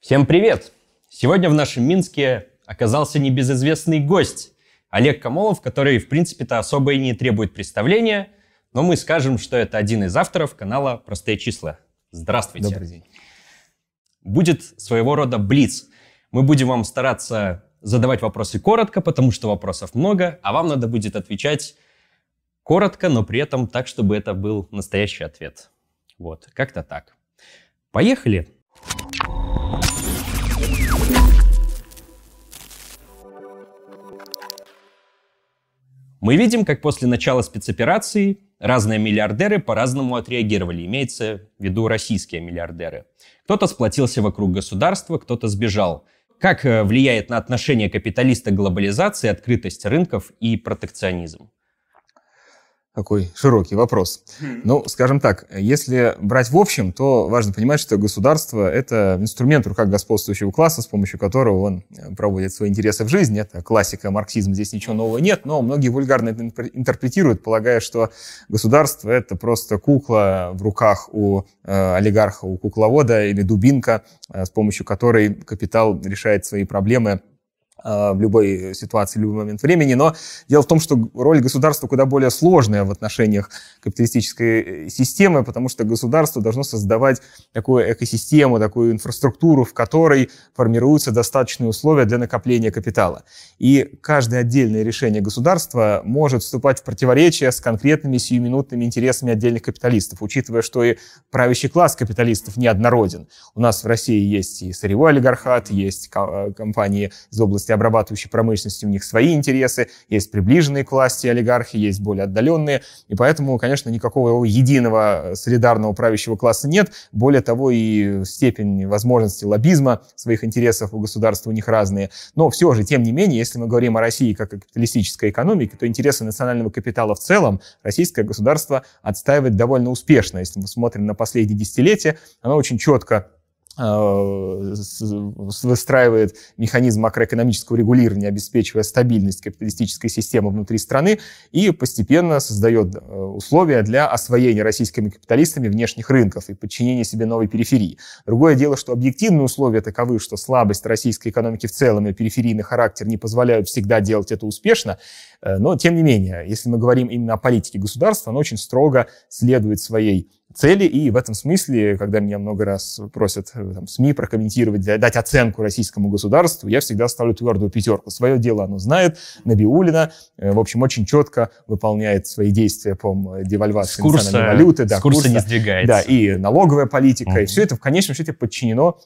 Всем привет! Сегодня в нашем Минске оказался небезызвестный гость Олег Камолов, который, в принципе-то, особо и не требует представления, но мы скажем, что это один из авторов канала «Простые числа». Здравствуйте! Добрый день. Будет своего рода блиц. Мы будем вам стараться задавать вопросы коротко, потому что вопросов много, а вам надо будет отвечать коротко, но при этом так, чтобы это был настоящий ответ. Вот, как-то так. Поехали! Мы видим, как после начала спецоперации разные миллиардеры по-разному отреагировали, имеется в виду российские миллиардеры. Кто-то сплотился вокруг государства, кто-то сбежал. Как э, влияет на отношение капиталиста глобализации, открытость рынков и протекционизм? Такой широкий вопрос. Ну, скажем так, если брать в общем, то важно понимать, что государство — это инструмент в руках господствующего класса, с помощью которого он э, проводит свои интересы в жизни. Это классика марксизма, здесь ничего нового нет, но многие вульгарно это интерпретируют, полагая, что государство — это просто кукла в руках у э, олигарха, у кукловода или дубинка, э, с помощью которой капитал решает свои проблемы в любой ситуации, в любой момент времени. Но дело в том, что роль государства куда более сложная в отношениях капиталистической э, системы, потому что государство должно создавать такую экосистему, такую инфраструктуру, в которой формируются достаточные условия для накопления капитала. И каждое отдельное решение государства может вступать в противоречие с конкретными сиюминутными интересами отдельных капиталистов, учитывая, что и правящий класс капиталистов неоднороден. У нас в России есть и сырьевой олигархат, есть э, компании из области области обрабатывающей промышленности у них свои интересы, есть приближенные к власти олигархи, есть более отдаленные, и поэтому, конечно, никакого единого солидарного правящего класса нет. Более того, и степень возможности лоббизма своих интересов у государства у них разные. Но все же, тем не менее, если мы говорим о России как о капиталистической экономике, то интересы национального капитала в целом российское государство отстаивает довольно успешно. Если мы смотрим на последние десятилетия, оно очень четко выстраивает механизм макроэкономического регулирования, обеспечивая стабильность капиталистической системы внутри страны и постепенно создает э, условия для освоения российскими капиталистами внешних рынков и подчинения себе новой периферии. Другое дело, что объективные условия таковы, что слабость российской экономики в целом и периферийный характер не позволяют всегда делать это успешно, э, но тем не менее, если мы говорим именно о политике государства, оно очень строго следует своей цели. И в этом смысле, когда меня много раз просят э, там, СМИ прокомментировать, дать оценку российскому государству, я всегда ставлю твердую пятерку. Свое дело оно знает, Набиулина, э, в общем, очень четко выполняет свои действия по девальвации курса, национальной валюты. Да, с курса, курса не сдвигается. Да, и налоговая политика, mm-hmm. и все это в конечном счете подчинено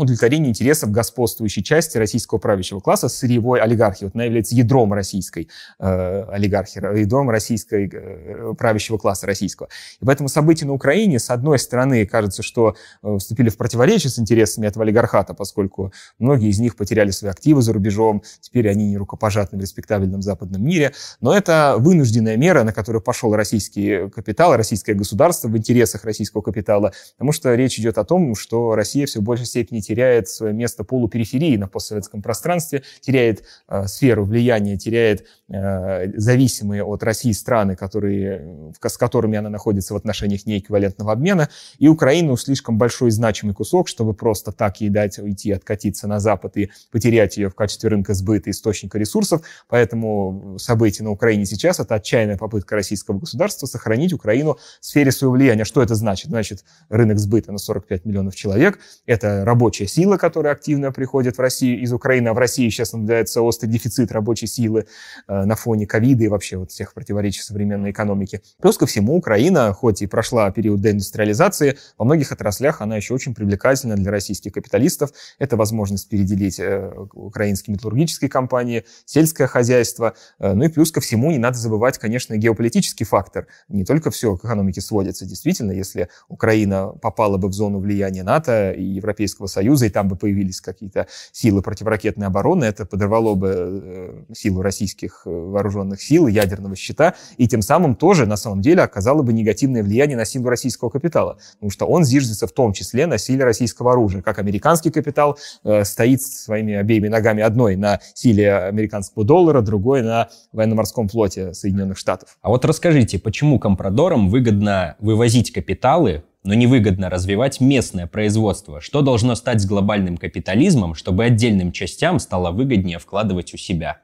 удовлетворению интересов господствующей части российского правящего класса, сырьевой олигархии. Вот она является ядром российской э, олигархии, ядром российской э, правящего класса российского. И поэтому события на Украине, с одной стороны, кажется, что э, вступили в противоречие с интересами этого олигархата, поскольку многие из них потеряли свои активы за рубежом, теперь они не рукопожатны в респектабельном западном мире. Но это вынужденная мера, на которую пошел российский капитал, российское государство в интересах российского капитала, потому что речь идет о том, что Россия все в большей степени теряет свое место полупериферии на постсоветском пространстве, теряет э, сферу влияния, теряет э, зависимые от России страны, которые, с которыми она находится в отношениях неэквивалентного обмена. И Украину слишком большой значимый кусок, чтобы просто так ей дать уйти, откатиться на Запад и потерять ее в качестве рынка сбыта, источника ресурсов. Поэтому события на Украине сейчас — это отчаянная попытка российского государства сохранить Украину в сфере своего влияния. Что это значит? Значит, рынок сбыта на 45 миллионов человек, это рабочие рабочая сила, которая активно приходит в Россию из Украины, а в России сейчас наблюдается острый дефицит рабочей силы э, на фоне ковида и вообще вот всех противоречий современной экономики. Плюс ко всему, Украина, хоть и прошла период деиндустриализации, во многих отраслях она еще очень привлекательна для российских капиталистов. Это возможность переделить э, украинские металлургические компании, сельское хозяйство. Э, ну и плюс ко всему, не надо забывать, конечно, геополитический фактор. Не только все к экономике сводится. Действительно, если Украина попала бы в зону влияния НАТО и Европейского Союза, Союза, и там бы появились какие-то силы противоракетной обороны, это подорвало бы э, силу российских э, вооруженных сил, ядерного щита, и тем самым тоже, на самом деле, оказало бы негативное влияние на силу российского капитала, потому что он зиждется в том числе на силе российского оружия, как американский капитал э, стоит своими обеими ногами одной на силе американского доллара, другой на военно-морском флоте Соединенных Штатов. А вот расскажите, почему компрадорам выгодно вывозить капиталы но невыгодно развивать местное производство. Что должно стать с глобальным капитализмом, чтобы отдельным частям стало выгоднее вкладывать у себя?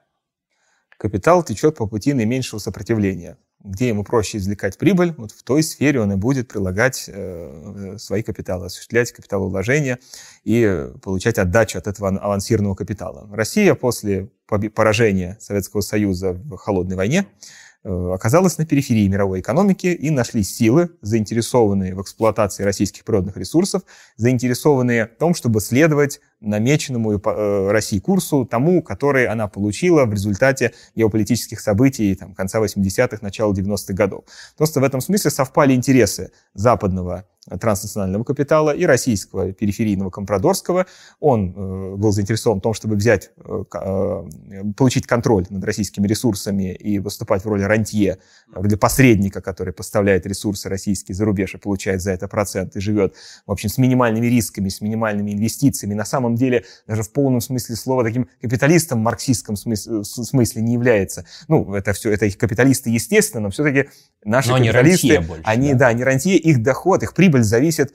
Капитал течет по пути наименьшего сопротивления где ему проще извлекать прибыль, вот в той сфере он и будет прилагать э, свои капиталы, осуществлять капиталовложения и получать отдачу от этого авансированного капитала. Россия после поражения Советского Союза в холодной войне Э, оказалась на периферии мировой экономики и нашлись силы, заинтересованные в эксплуатации российских природных ресурсов, заинтересованные в том, чтобы следовать намеченному э, России курсу, тому, который она получила в результате геополитических событий там, конца 80-х, начала 90-х годов. Просто в этом смысле совпали интересы западного транснационального капитала и российского периферийного компрадорского. Он э, был заинтересован в том, чтобы взять, э, э, получить контроль над российскими ресурсами и выступать в роли рантье, в роли посредника, который поставляет ресурсы российские за рубеж и получает за это процент и живет, в общем, с минимальными рисками, с минимальными инвестициями. На самом деле, даже в полном смысле слова, таким капиталистом в марксистском смысле, смысле не является. Ну, это все, это их капиталисты, естественно, но все-таки наши но капиталисты, они, больше, они, да. да, не рантье, их доход, их прибыль зависит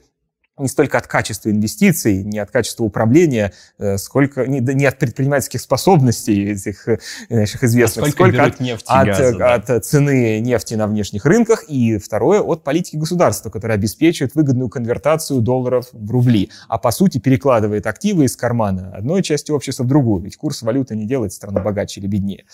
не столько от качества инвестиций, не от качества управления, э, сколько не, не от предпринимательских способностей этих э, наших известных, а сколько от, нефти, от, газа, да. от цены нефти на внешних рынках, и второе от политики государства, которая обеспечивает выгодную конвертацию долларов в рубли, а по сути перекладывает активы из кармана одной части общества в другую, ведь курс валюты не делает страну богаче или беднее.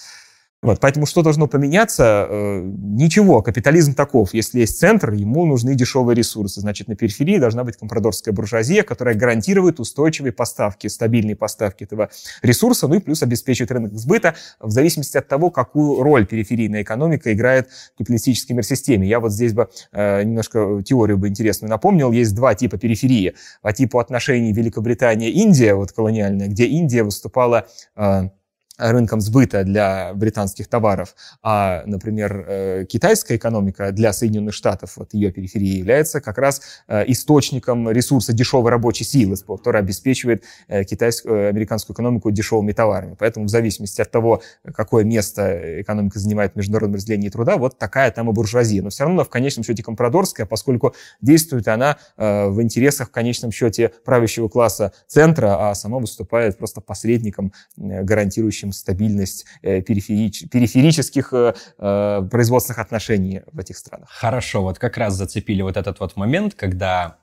Вот, поэтому что должно поменяться? Э, ничего, капитализм таков. Если есть центр, ему нужны дешевые ресурсы. Значит, на периферии должна быть компрадорская буржуазия, которая гарантирует устойчивые поставки, стабильные поставки этого ресурса, ну и плюс обеспечивает рынок сбыта в зависимости от того, какую роль периферийная экономика играет в капиталистической мир-системе. Я вот здесь бы э, немножко теорию бы интересную напомнил. Есть два типа периферии. По типу отношений Великобритания-Индия, вот колониальная, где Индия выступала э, рынком сбыта для британских товаров, а, например, э, китайская экономика для Соединенных Штатов, вот ее периферии, является как раз э, источником ресурса дешевой рабочей силы, который обеспечивает э, китайскую, американскую экономику дешевыми товарами. Поэтому в зависимости от того, какое место экономика занимает в международном разделении труда, вот такая там и буржуазия. Но все равно в конечном счете компрадорская, поскольку действует она в интересах в конечном счете правящего класса центра, а сама выступает просто посредником, гарантирующим обеспечим стабильность э, периферич, периферических э, э, производственных отношений в этих странах. Хорошо, вот как раз зацепили вот этот вот момент, когда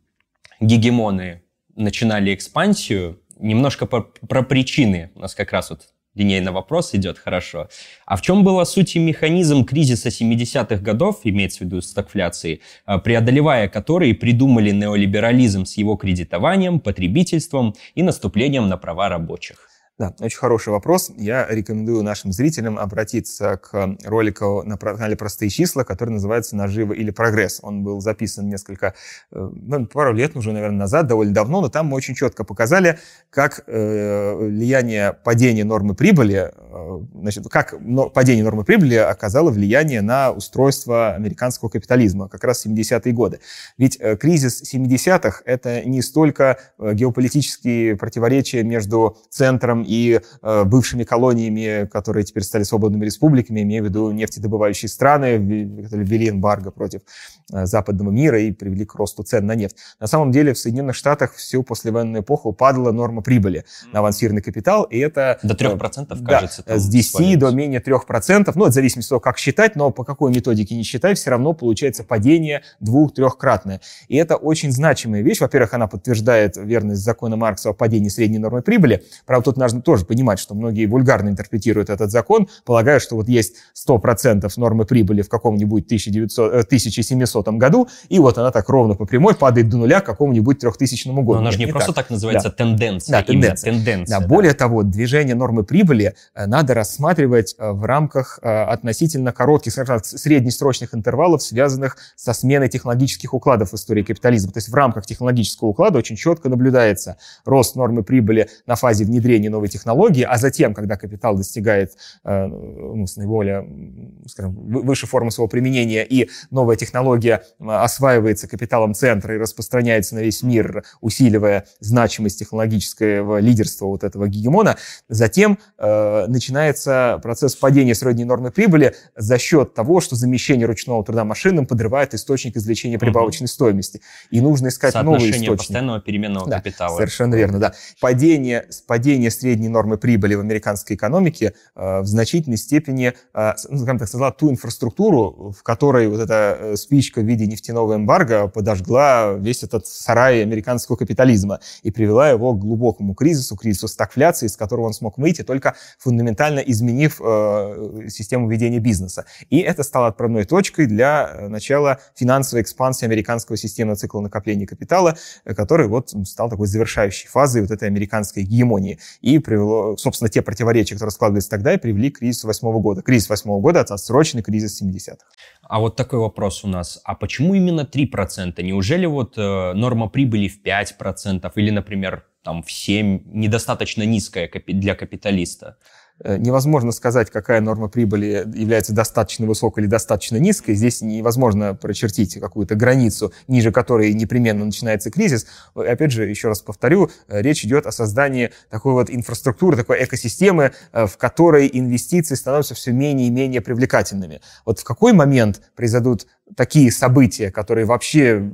гегемоны начинали экспансию, немножко про, про причины. У нас как раз вот линейный вопрос идет хорошо. А в чем была суть и механизм кризиса 70-х годов, имеется в виду стагфляции, преодолевая которые придумали неолиберализм с его кредитованием, потребительством и наступлением на права рабочих? Да, очень хороший вопрос. Я рекомендую нашим зрителям обратиться к ролику на канале «Простые числа», который называется «Наживы или прогресс». Он был записан несколько, э, ну, пару лет уже, наверное, назад, довольно давно, но там мы очень четко показали, как э, влияние падения нормы прибыли, э, значит, как падение нормы прибыли оказало влияние на устройство американского капитализма как раз в 70-е годы. Ведь кризис 70-х — это не столько геополитические противоречия между центром и э, бывшими колониями, которые теперь стали свободными республиками, имею в виду нефтедобывающие страны, которые ввели эмбарго против э, западного мира и привели к росту цен на нефть. На самом деле в Соединенных Штатах всю послевоенную эпоху падала норма прибыли на авансирный капитал, и это... До 3%, э, кажется. Да, с 10 свалилось. до менее 3%, ну, это зависит от того, как считать, но по какой методике не считай, все равно получается падение двух-трехкратное. И это очень значимая вещь. Во-первых, она подтверждает верность закона Маркса о падении средней нормы прибыли. Правда, тут наш важно тоже понимать, что многие вульгарно интерпретируют этот закон, полагая, что вот есть 100% нормы прибыли в каком-нибудь 1900, 1700 э, году, и вот она так ровно по прямой падает до нуля к какому-нибудь 3000 году. Но она же не, не просто так, так называется да. тенденция. Да, тенденция. тенденция да, да. Более того, движение нормы прибыли э, надо рассматривать э, в рамках относительно коротких, среднесрочных интервалов, связанных со сменой технологических укладов в истории капитализма. То есть в рамках технологического уклада очень четко наблюдается рост нормы прибыли на фазе внедрения новой новые технологии, а затем, когда капитал достигает э, ну, наиболее, скажем, выше формы своего применения, и новая технология осваивается капиталом центра и распространяется на весь мир, усиливая значимость технологического лидерства вот этого гегемона, затем э, начинается процесс падения средней нормы прибыли за счет того, что замещение ручного труда машинам подрывает источник извлечения прибавочной угу. стоимости. И нужно искать новые источники. постоянного переменного да, капитала. Совершенно верно, да. Падение, падение средней нормы прибыли в американской экономике э, в значительной степени, э, ну, скажем так, создала ту инфраструктуру, в которой вот эта э, спичка в виде нефтяного эмбарго подожгла весь этот сарай американского капитализма и привела его к глубокому кризису, кризису стагфляции, из которого он смог выйти, только фундаментально изменив систему ведения бизнеса. И это стало отправной точкой для начала финансовой экспансии американского системного цикла накопления капитала, который вот стал такой завершающей фазой вот этой американской гегемонии. И привело, собственно, те противоречия, которые складывались тогда, и привели к кризису восьмого года. Кризис восьмого года — это отсроченный кризис 70-х. А вот такой вопрос у нас. А почему именно 3%? Неужели вот э, норма прибыли в 5% или, например, там в 7 недостаточно низкая для капиталиста? Э, невозможно сказать, какая норма прибыли является достаточно высокой или достаточно низкой. Здесь невозможно прочертить какую-то границу, ниже которой непременно начинается кризис. Опять же, еще раз повторю, э, речь идет о создании такой вот инфраструктуры, такой экосистемы, э, в которой инвестиции становятся все менее и менее привлекательными. Вот в какой момент произойдут такие события, которые вообще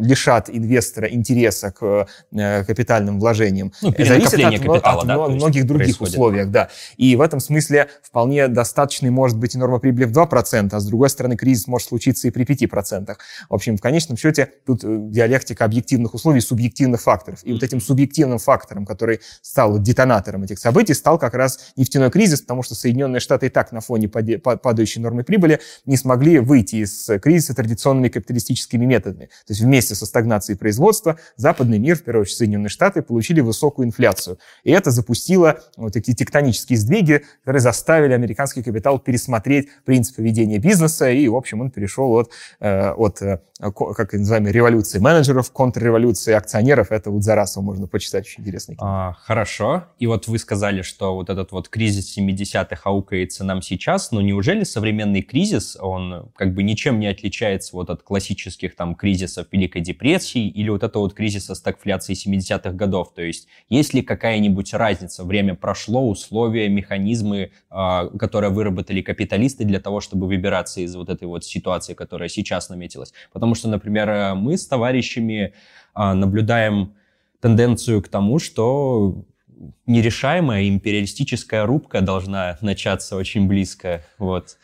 лишат инвестора интереса к э, капитальным вложениям, ну, зависит от, капитала, от да, многих других происходит. условиях. Да. И в этом смысле вполне достаточной может быть и норма прибыли в 2%, а с другой стороны кризис может случиться и при 5%. В общем, в конечном счете тут э, диалектика объективных условий, субъективных факторов. И вот этим субъективным фактором, который стал детонатором этих событий, стал как раз нефтяной кризис, потому что Соединенные Штаты и так на фоне падающей нормы прибыли не смогли выйти из кризиса традиционными капиталистическими методами. То есть вместе со стагнацией производства западный мир, в первую очередь Соединенные Штаты, получили высокую инфляцию. И это запустило вот такие тектонические сдвиги, которые заставили американский капитал пересмотреть принципы ведения бизнеса, и, в общем, он перешел от, э, от э, как называемой революции менеджеров, контрреволюции акционеров. Это вот за раз можно почитать, очень интересный. А, хорошо. И вот вы сказали, что вот этот вот кризис 70-х аукается нам сейчас, но неужели современный кризис, он как бы ничем не отличается вот от классических там кризисов Великой депрессии или вот этого вот кризиса стагфляции 70-х годов? То есть есть ли какая-нибудь разница? Время прошло, условия, механизмы, а, которые выработали капиталисты для того, чтобы выбираться из вот этой вот ситуации, которая сейчас наметилась. Потому что, например, мы с товарищами а, наблюдаем тенденцию к тому, что нерешаемая империалистическая рубка должна начаться очень близко. Вот.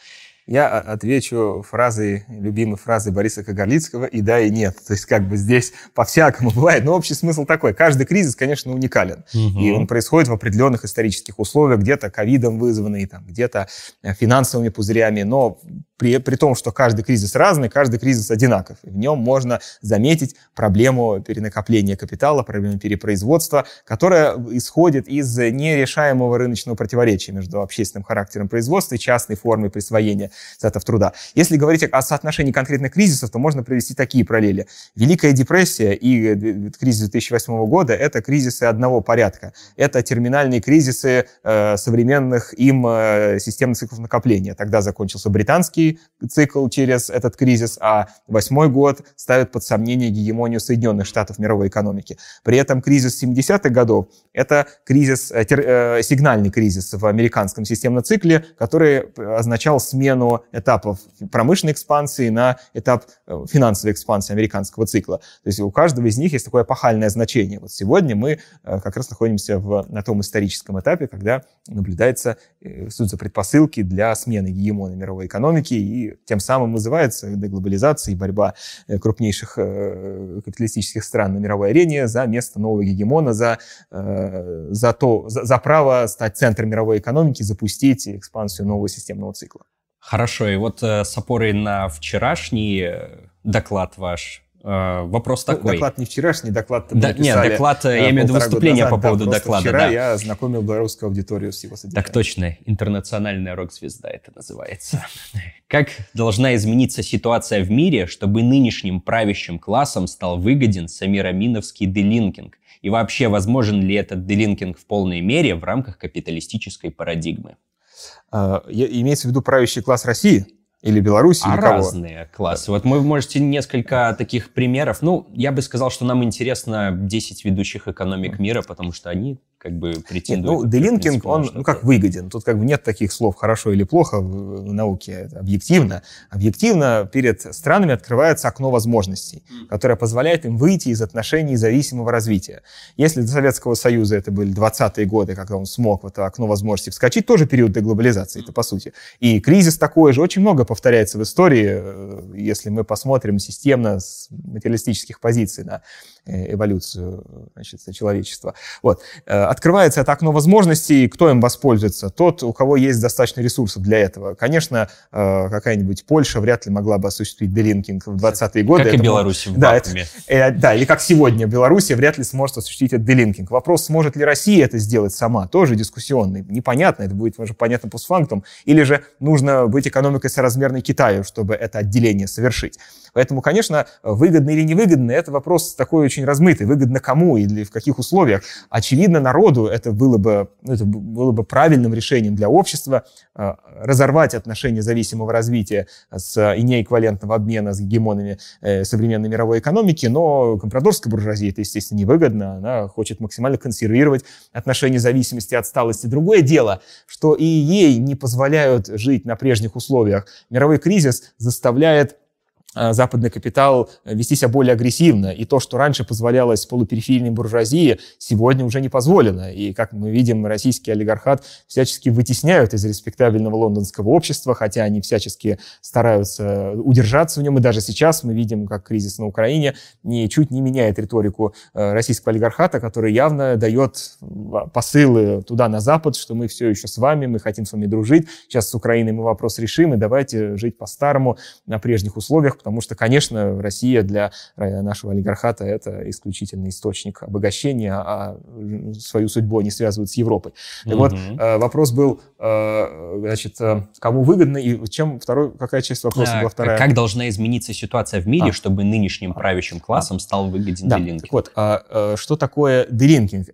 Я отвечу фразой, любимой фразой Бориса Кагарлицкого «и да, и нет». То есть как бы здесь по-всякому бывает. Но общий смысл такой. Каждый кризис, конечно, уникален. Угу. И он происходит в определенных исторических условиях. Где-то ковидом вызванный, там, где-то э, финансовыми пузырями. Но при, при том, что каждый кризис разный, каждый кризис одинаков. В нем можно заметить проблему перенакопления капитала, проблему перепроизводства, которая исходит из нерешаемого рыночного противоречия между общественным характером производства и частной формой присвоения затов труда. Если говорить о соотношении конкретных кризисов, то можно привести такие параллели. Великая депрессия и кризис 2008 года — это кризисы одного порядка. Это терминальные кризисы э, современных им э, системных циклов накопления. Тогда закончился британский цикл через этот кризис, а восьмой год ставит под сомнение гегемонию Соединенных Штатов мировой экономики. При этом кризис 70-х годов — это кризис, э, э, сигнальный кризис в американском системном цикле, который означал смену этапов промышленной экспансии на этап э, финансовой экспансии американского цикла. То есть у каждого из них есть такое эпохальное значение. Вот сегодня мы э, как раз находимся в, на том историческом этапе, когда наблюдается, э, суть за предпосылки для смены гегемона мировой экономики и тем самым вызывается деглобализация и борьба э, крупнейших э, капиталистических стран на мировой арене за место нового гегемона, за, э, за, то, за, за право стать центром мировой экономики, запустить экспансию нового системного цикла. Хорошо, и вот с опорой на вчерашний доклад ваш, вопрос ну, такой. Доклад не вчерашний, доклад да, Нет, доклад, э, я имею в виду выступление назад, по поводу да, доклада. Вчера да. я знакомил белорусскую аудиторию с его содержанием. Так точно, интернациональная рок-звезда это называется. Как должна измениться ситуация в мире, чтобы нынешним правящим классам стал выгоден самираминовский делинкинг? И вообще, возможен ли этот делинкинг в полной мере в рамках капиталистической парадигмы? А, имеется в виду правящий класс России? Или Беларусь, а или кого? разные классы. Вот вы можете несколько таких примеров. Ну, я бы сказал, что нам интересно 10 ведущих экономик мира, потому что они как бы претендует. ну, делинкинг, он ну, как выгоден. Тут как бы нет таких слов хорошо или плохо в, в науке. Это объективно. Объективно перед странами открывается окно возможностей, mm. которое позволяет им выйти из отношений зависимого развития. Если для Советского Союза это были 20-е годы, когда он смог в это окно возможностей вскочить, тоже период деглобализации, mm. это по сути. И кризис такой же очень много повторяется в истории, э, если мы посмотрим системно с материалистических позиций на эволюцию значит, человечества. Вот. Э, открывается это окно возможностей, кто им воспользуется? Тот, у кого есть достаточно ресурсов для этого. Конечно, э, какая-нибудь Польша вряд ли могла бы осуществить делинкинг в 20-е годы. Как это и Беларусь в да, это, да, или как сегодня Беларусь вряд ли сможет осуществить этот делинкинг. Вопрос, сможет ли Россия это сделать сама, тоже дискуссионный. Непонятно, это будет уже понятно постфактум. Или же нужно быть экономикой соразмерной Китаю, чтобы это отделение совершить. Поэтому, конечно, выгодно или невыгодно, это вопрос такой очень размытый. Выгодно кому или в каких условиях. Очевидно, народу это было бы, ну, это было бы правильным решением для общества э, разорвать отношения зависимого развития с, и неэквивалентного обмена с гегемонами э, современной мировой экономики, но компрадорской буржуазии это, естественно, невыгодно. Она хочет максимально консервировать отношения зависимости отсталости. Другое дело, что и ей не позволяют жить на прежних условиях. Мировой кризис заставляет западный капитал э, вести себя более агрессивно. И то, что раньше позволялось полупериферийной буржуазии, сегодня уже не позволено. И, как мы видим, российский олигархат всячески вытесняют из респектабельного лондонского общества, хотя они всячески стараются удержаться в нем. И даже сейчас мы видим, как кризис на Украине ничуть не меняет риторику э, российского олигархата, который явно дает посылы туда, на Запад, что мы все еще с вами, мы хотим с вами дружить, сейчас с Украиной мы вопрос решим, и давайте жить по-старому на прежних условиях, потому что, конечно, Россия для нашего олигархата это исключительный источник обогащения, а свою судьбу они связывают с Европой. И угу. вот э, вопрос был, э, значит, э, кому выгодно и чем второй, какая часть вопроса а, была вторая? Как должна измениться ситуация в мире, а. чтобы нынешним правящим классом а. стал выгоден да. делинкинг? Так вот, а, что такое делинкинг?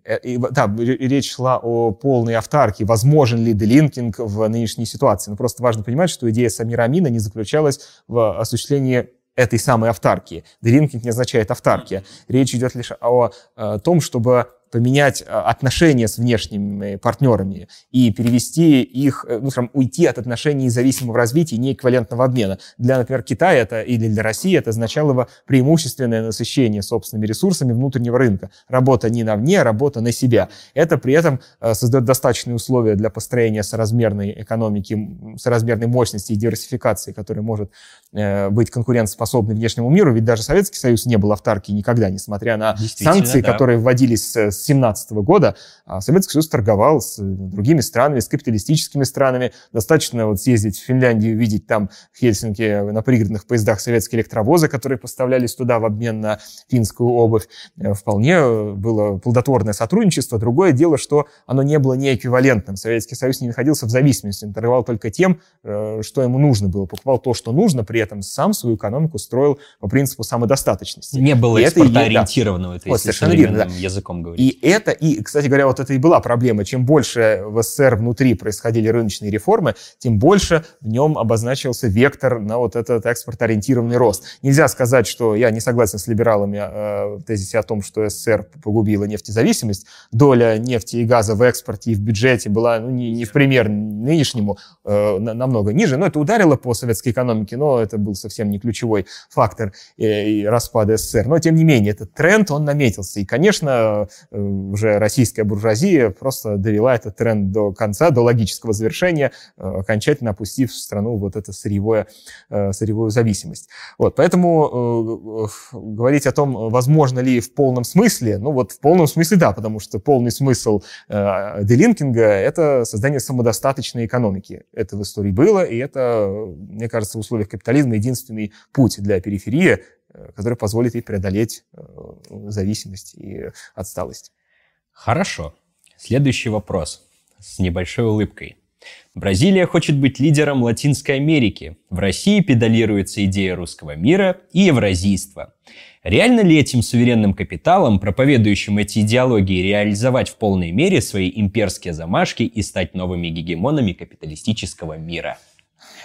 Да, речь шла о полной автарке. Возможен ли делинкинг в нынешней ситуации? Но ну, просто важно понимать, что идея Самира Амина не заключалась в осуществлении этой самой автарки. Дринкинг не означает автарки. Речь идет лишь о, о том, чтобы поменять э, отношения с внешними партнерами и перевести их, э, ну, скажем, уйти от отношений зависимого развития и неэквивалентного обмена. Для, например, Китая это, или для России это означало бы преимущественное насыщение собственными ресурсами внутреннего рынка. Работа не на вне, а работа на себя. Это при этом э, создает достаточные условия для построения соразмерной экономики, соразмерной мощности и диверсификации, которая может быть конкурентоспособной внешнему миру. Ведь даже Советский Союз не был автарки никогда, несмотря на санкции, да. которые вводились с 2017 года а Советский Союз торговал с другими странами, с капиталистическими странами. Достаточно вот съездить в Финляндию, видеть там в Хельсинки на пригородных поездах советские электровозы, которые поставлялись туда в обмен на финскую обувь. Э, вполне было плодотворное сотрудничество. Другое дело, что оно не было неэквивалентным. Советский Союз не находился в зависимости, он торговал только тем, э, что ему нужно было. Покупал то, что нужно, при этом сам свою экономику строил по принципу самодостаточности. Не было экспортоориентированного, это, вот, совершенно верно, да. языком говорить. И это, и, кстати говоря, вот это и была проблема. Чем больше в СССР внутри происходили рыночные реформы, тем больше в нем обозначился вектор на вот этот экспорт-ориентированный рост. Нельзя сказать, что я не согласен с либералами э, в тезисе о том, что СССР погубила нефтезависимость. Доля нефти и газа в экспорте и в бюджете была ну, не, не в пример нынешнему, э, намного ниже. Но это ударило по советской экономике, но это был совсем не ключевой фактор э, распада СССР. Но, тем не менее, этот тренд, он наметился. И, конечно, Э, уже российская буржуазия просто довела этот тренд до конца, до логического завершения, э, окончательно опустив страну вот эту сырьевое, э, сырьевую зависимость. Вот, поэтому говорить о том, возможно ли в полном смысле, ну вот в полном смысле да, потому что полный смысл делинкинга — это создание самодостаточной экономики. Это в истории было, и это, мне кажется, в условиях капитализма единственный путь для периферии, Э, который позволит ей преодолеть э, зависимость и отсталость. Хорошо. Следующий вопрос с небольшой улыбкой. Бразилия хочет быть лидером Латинской Америки. В России педалируется идея русского мира и евразийства. Реально ли этим суверенным капиталом, проповедующим эти идеологии, реализовать в полной мере свои имперские замашки и стать новыми гегемонами капиталистического мира?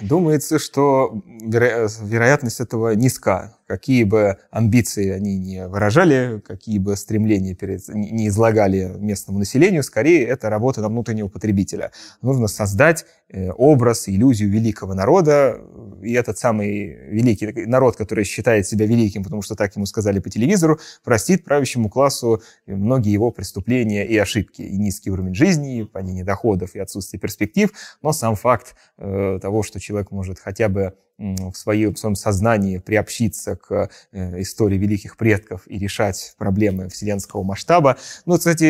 Думается, что веро- вероятность этого низка. Какие бы амбиции они не выражали, какие бы стремления перед, не излагали местному населению, скорее это работа на внутреннего потребителя. Нужно создать э, образ, иллюзию великого народа, и этот самый великий народ, который считает себя великим, потому что так ему сказали по телевизору, простит правящему классу многие его преступления и ошибки, и низкий уровень жизни, и падение доходов, и отсутствие перспектив, но сам факт э, того, что человек может хотя бы в, своем, в своем сознании приобщиться к э, истории великих предков и решать проблемы вселенского масштаба. Ну, кстати,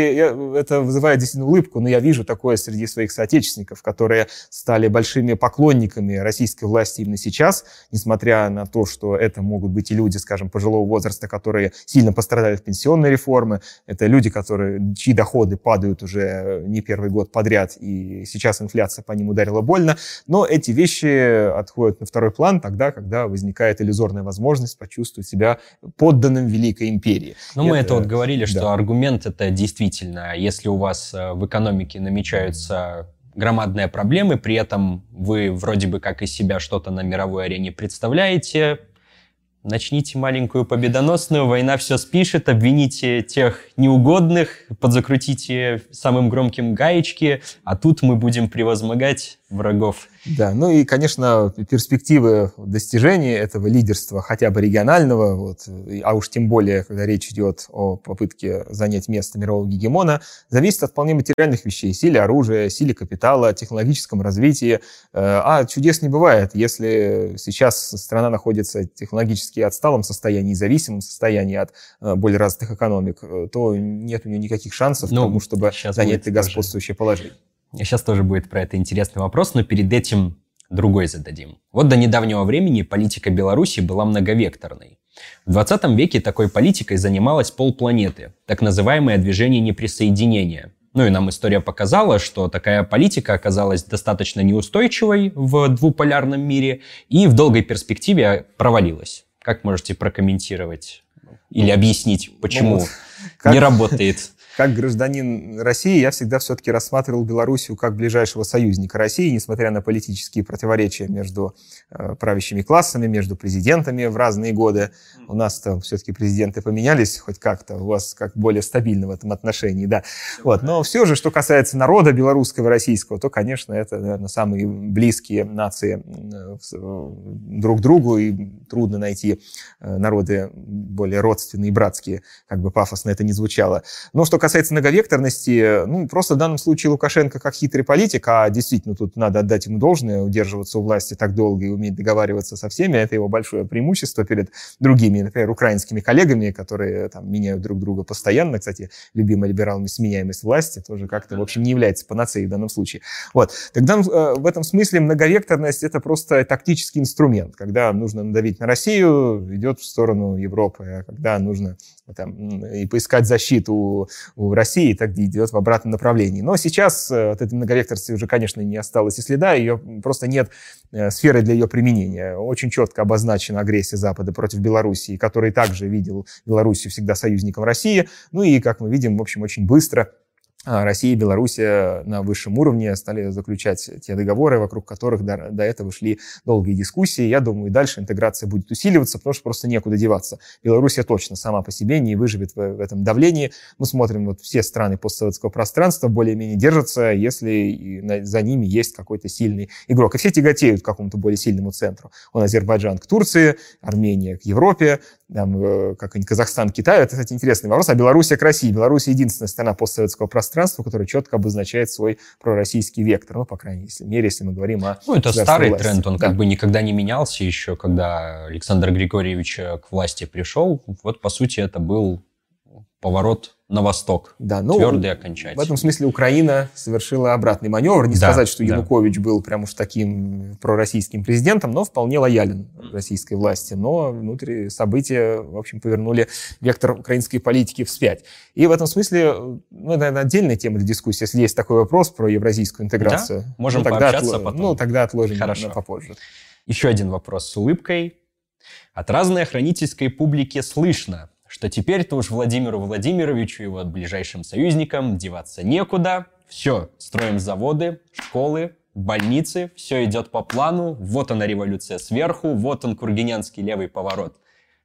это вызывает действительно улыбку, но я вижу такое среди своих соотечественников, которые стали большими поклонниками российской власти именно сейчас, несмотря на то, что это могут быть и люди, скажем, пожилого возраста, которые сильно пострадали в пенсионной реформы, это люди, которые, чьи доходы падают уже не первый год подряд, и сейчас инфляция по ним ударила больно, но эти вещи отходят на второй план, план тогда, когда возникает иллюзорная возможность почувствовать себя подданным Великой империи. Ну, мы это вот говорили, да. что аргумент это действительно, если у вас э, в экономике намечаются громадные проблемы, при этом вы вроде бы как из себя что-то на мировой арене представляете, Начните маленькую победоносную, война все спишет, обвините тех неугодных, подзакрутите самым громким гаечки, а тут мы будем превозмогать врагов. Да, ну и, конечно, перспективы достижения этого лидерства хотя бы регионального, вот, а уж тем более, когда речь идет о попытке занять место мирового гегемона, зависит от вполне материальных вещей, силе оружия, силе капитала, технологическом развитии. Э, а чудес не бывает, если сейчас страна находится технологически отсталом состоянии, зависимом состоянии от э, более развитых экономик, э, то нет у нее никаких шансов ну, тому, чтобы занять господствующее положение. Сейчас тоже будет про это интересный вопрос, но перед этим другой зададим. Вот до недавнего времени политика Беларуси была многовекторной. В 20 веке такой политикой занималась полпланеты, так называемое движение неприсоединения. Ну и нам история показала, что такая политика оказалась достаточно неустойчивой в двуполярном мире и в долгой перспективе провалилась. Как можете прокомментировать или объяснить, почему ну, как... не работает? Как гражданин России я всегда все-таки рассматривал Белоруссию как ближайшего союзника России, несмотря на политические противоречия между э, правящими классами, между президентами в разные годы. У нас там все-таки президенты поменялись хоть как-то, у вас как более стабильно в этом отношении, да. Вот. Но все же, что касается народа белорусского российского, то, конечно, это, наверное, самые близкие нации э, друг другу, и трудно найти э, народы более родственные и братские, как бы пафосно это ни звучало. Но что касается многовекторности, ну, просто в данном случае Лукашенко как хитрый политик, а действительно тут надо отдать ему должное, удерживаться у власти так долго и уметь договариваться со всеми, это его большое преимущество перед другими, например, украинскими коллегами, которые там меняют друг друга постоянно. Кстати, любимая либералами сменяемость власти тоже как-то, в общем, не является панацеей в данном случае. Вот. Тогда э, в этом смысле многовекторность — это просто тактический инструмент. Когда нужно надавить на Россию, идет в сторону Европы, а когда нужно там, и поискать защиту у России, так идет в обратном направлении. Но сейчас э, от этой многовекторности уже, конечно, не осталось и следа, ее просто нет э, сферы для ее применения. Очень четко обозначена агрессия Запада против Белоруссии, который также видел Белоруссию всегда союзником России. Ну и, как мы видим, в общем, очень быстро Россия и Белоруссия на высшем уровне стали заключать те договоры, вокруг которых до, до этого шли долгие дискуссии. Я думаю, и дальше интеграция будет усиливаться, потому что просто некуда деваться. Белоруссия точно сама по себе не выживет в, в этом давлении. Мы смотрим, вот все страны постсоветского пространства более-менее держатся, если за ними есть какой-то сильный игрок. И все тяготеют к какому-то более сильному центру. Он Азербайджан к Турции, Армения к Европе, там, э, как Казахстан к Китаю. Это, кстати, интересный вопрос. А Белоруссия к России. Белоруссия единственная страна постсоветского пространства, пространство, которое четко обозначает свой пророссийский вектор. Ну, по крайней мере, если мы говорим о Ну, это старый власти. тренд, он да. как бы никогда не менялся еще, когда Александр Григорьевич к власти пришел. Вот, по сути, это был поворот на восток. Да, ну, Твердый окончательный. В этом смысле Украина совершила обратный маневр. Не да, сказать, что да. Янукович был прям уж таким пророссийским президентом, но вполне лоялен российской власти. Но внутри события, в общем, повернули вектор украинской политики вспять. И в этом смысле ну, это отдельная тема для дискуссии. Если есть такой вопрос про евразийскую интеграцию, да? можем ну, тогда пообщаться отло... потом. Ну, тогда отложим Хорошо. на попозже. Еще один вопрос с улыбкой. От разной охранительской публики слышно, что теперь-то уж Владимиру Владимировичу и его ближайшим союзникам деваться некуда. Все, строим заводы, школы, больницы, все идет по плану, вот она революция сверху, вот он кургинянский левый поворот.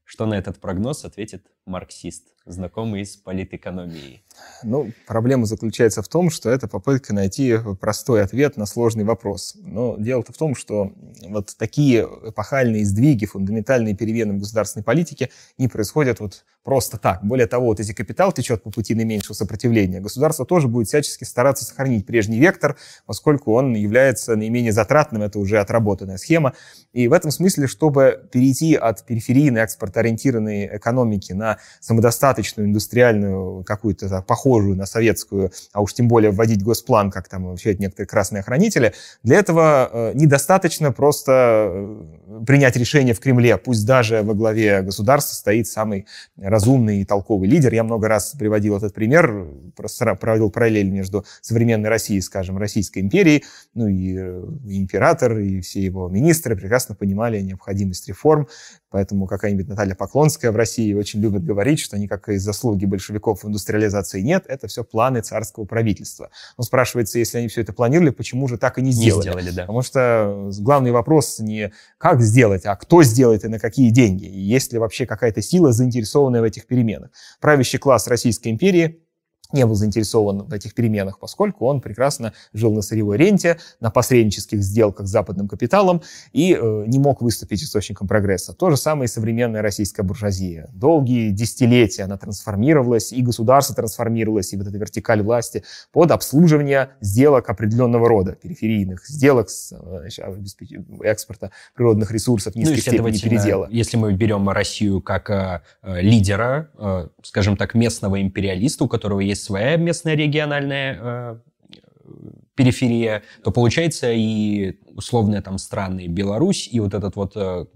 Что на этот прогноз ответит марксист, знакомый с политэкономией? Ну, проблема заключается в том, что это попытка найти простой ответ на сложный вопрос. Но дело-то в том, что вот такие эпохальные сдвиги, фундаментальные перемены в государственной политике не происходят вот просто так. Более того, вот если капитал течет по пути наименьшего сопротивления, государство тоже будет всячески стараться сохранить прежний вектор, поскольку он является наименее затратным, это уже отработанная схема. И в этом смысле, чтобы перейти от периферийной экспортоориентированной экономики на самодостаточную индустриальную какую-то похожую на советскую, а уж тем более вводить госплан, как там вообще некоторые красные охранители, для этого э, недостаточно просто э, принять решение в Кремле, пусть даже во главе государства стоит самый разумный и толковый лидер. Я много раз приводил этот пример, проводил параллель между современной Россией, скажем, Российской империей, ну и, э, и император, и все его министры прекрасно понимали необходимость реформ, поэтому какая-нибудь Наталья Поклонская в России очень любит говорить, что никакой заслуги большевиков в индустриализации нет, это все планы царского правительства. Но спрашивается, если они все это планировали, почему же так и не сделали? Не сделали, да. Потому что главный вопрос не как сделать, а кто сделает и на какие деньги. И есть ли вообще какая-то сила, заинтересованная в этих переменах. Правящий класс Российской империи не был заинтересован в этих переменах, поскольку он прекрасно жил на сырьевой ренте, на посреднических сделках с западным капиталом и э, не мог выступить источником прогресса. То же самое и современная российская буржуазия. Долгие десятилетия она трансформировалась, и государство трансформировалось, и вот эта вертикаль власти под обслуживание сделок определенного рода, периферийных сделок с э, экспорта природных ресурсов низкой ну, степени передела. Если мы берем Россию как э, лидера, э, скажем так, местного империалиста, у которого есть есть своя местная региональная э, периферия, то получается и условные там страны Беларусь и вот этот вот э,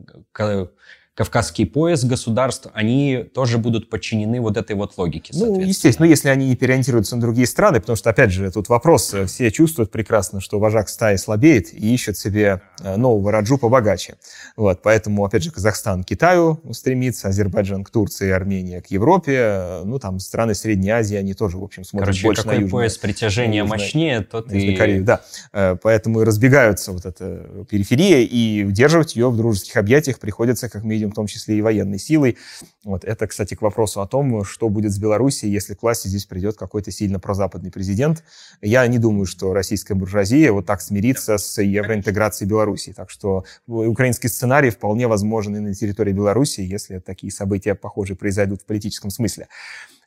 Кавказский пояс государств, они тоже будут подчинены вот этой вот логике. Ну, естественно, если они не переориентируются на другие страны, потому что, опять же, тут вопрос, э, все чувствуют прекрасно, что вожак стаи слабеет и ищет себе э, нового раджу побогаче. Вот, поэтому, опять же, Казахстан к Китаю стремится, Азербайджан к Турции, Армения к Европе, э, ну, там страны Средней Азии, они тоже, в общем, смотрят Короче, больше какой на южную, пояс притяжения южную, мощнее, тот и... Корею, да. Поэтому и разбегаются вот эта периферия, и удерживать ее в дружеских объятиях приходится, как мы видим, в том числе и военной силой. Вот это, кстати, к вопросу о том, что будет с Белоруссией, если к власти здесь придет какой-то сильно прозападный президент. Я не думаю, что российская буржуазия вот так смирится с евроинтеграцией Белоруссии. Так что украинский сценарий вполне возможен и на территории Белоруссии, если такие события, похожие, произойдут в политическом смысле.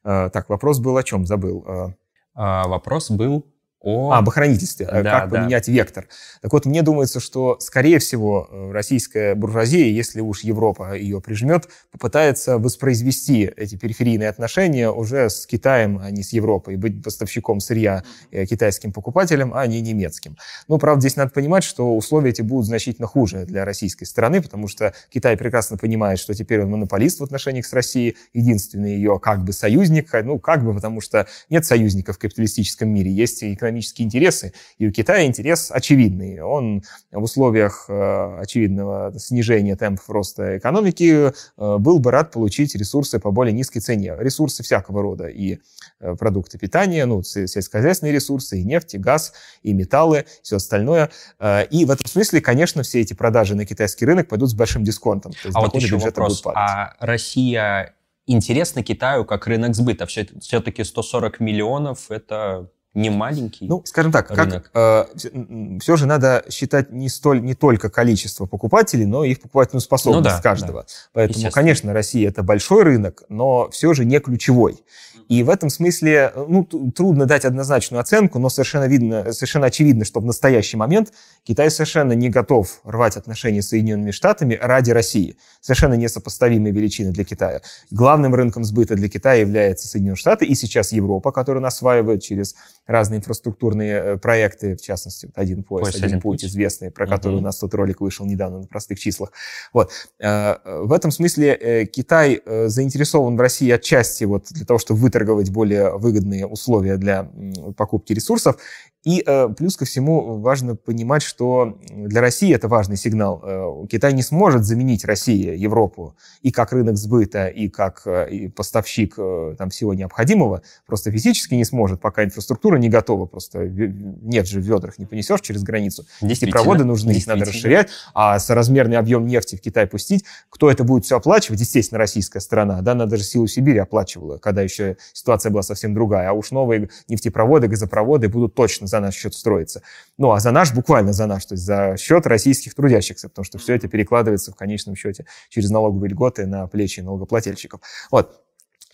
А, так, вопрос был о чем? Забыл. А, а вопрос был о... А, об охранительстве, да, как да. поменять вектор. Так вот, мне думается, что, скорее всего, э, российская буржуазия, если уж Европа ее прижмет, попытается воспроизвести эти периферийные отношения уже с Китаем, а не с Европой, быть поставщиком сырья э, китайским покупателям, а не немецким. Но, правда, здесь надо понимать, что условия эти будут значительно хуже для российской стороны, потому что Китай прекрасно понимает, что теперь он монополист в отношениях с Россией, единственный ее как бы союзник, ну, как бы, потому что нет союзников в капиталистическом мире, есть экономические экономические интересы, и у Китая интерес очевидный. Он в условиях э, очевидного снижения темпов роста экономики э, был бы рад получить ресурсы по более низкой цене. Ресурсы всякого рода, и э, продукты питания, ну, сельскохозяйственные ресурсы, и нефть, и газ, и металлы, все остальное. И в этом смысле, конечно, все эти продажи на китайский рынок пойдут с большим дисконтом. То есть а вот еще вопрос, а Россия интересна Китаю как рынок сбыта? Все-таки 140 миллионов – это не маленький. Ну, скажем так, рынок. как, э, все же надо считать не, столь, не только количество покупателей, но и их покупательную способность ну, да, каждого. Да. Поэтому, конечно, Россия это большой рынок, но все же не ключевой. И в этом смысле ну, трудно дать однозначную оценку, но совершенно, видно, совершенно очевидно, что в настоящий момент Китай совершенно не готов рвать отношения с Соединенными Штатами ради России. Совершенно несопоставимые величины для Китая. Главным рынком сбыта для Китая является Соединенные Штаты и сейчас Европа, которую он осваивает через разные инфраструктурные э, проекты, в частности, один пояс, пояс один, один путь, путь известный, про угу. который у нас тут ролик вышел недавно на простых числах. Вот. В этом смысле Китай заинтересован в России отчасти вот для того, чтобы выторговать более выгодные условия для покупки ресурсов, и э, плюс ко всему важно понимать, что для России это важный сигнал. Э, Китай не сможет заменить Россию, Европу и как рынок сбыта, и как э, и поставщик там, всего необходимого. Просто физически не сможет, пока инфраструктура не готова. Просто нефть же в ведрах не понесешь через границу. Эти проводы нужны, их надо расширять. А соразмерный объем нефти в Китай пустить, кто это будет все оплачивать? Естественно, российская сторона. Да, она даже силу Сибири оплачивала, когда еще ситуация была совсем другая. А уж новые нефтепроводы, газопроводы будут точно за наш счет строится. Ну, а за наш, буквально за наш, то есть за счет российских трудящихся, потому что все это перекладывается в конечном счете через налоговые льготы на плечи налогоплательщиков. Вот.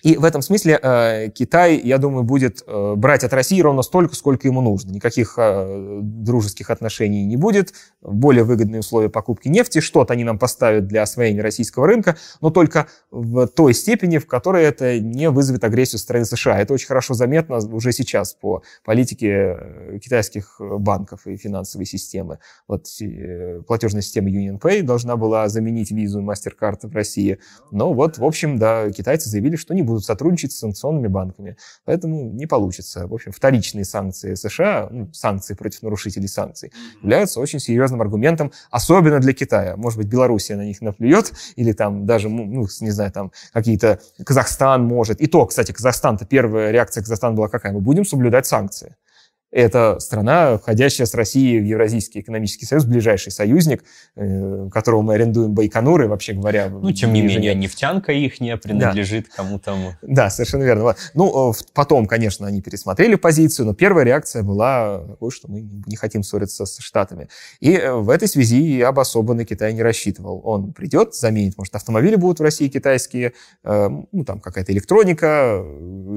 И в этом смысле э, Китай, я думаю, будет э, брать от России ровно столько, сколько ему нужно. Никаких э, дружеских отношений не будет, более выгодные условия покупки нефти, что-то они нам поставят для освоения российского рынка, но только в той степени, в которой это не вызовет агрессию со стороны США. Это очень хорошо заметно уже сейчас по политике э, китайских банков и финансовой системы. Вот э, платежная система UnionPay должна была заменить визу MasterCard в России. Но вот, в общем, да, китайцы заявили, что не будут сотрудничать с санкционными банками. Поэтому не получится. В общем, вторичные санкции США, ну, санкции против нарушителей санкций, являются очень серьезным аргументом, особенно для Китая. Может быть, Белоруссия на них наплюет, или там даже, ну, не знаю, там какие-то... Казахстан может. И то, кстати, Казахстан-то первая реакция Казахстана была какая? Мы будем соблюдать санкции. Это страна, входящая с Россией в Евразийский экономический союз, ближайший союзник, э, которого мы арендуем Байконуры, вообще говоря. Ну, тем не менее, нефтянка их не принадлежит да. кому-то. Да, совершенно верно. Ну, потом, конечно, они пересмотрели позицию, но первая реакция была такой, что мы не хотим ссориться с Штатами. И э, в этой связи на Китай не рассчитывал. Он придет, заменит, может, автомобили будут в России китайские, э, ну, там какая-то электроника,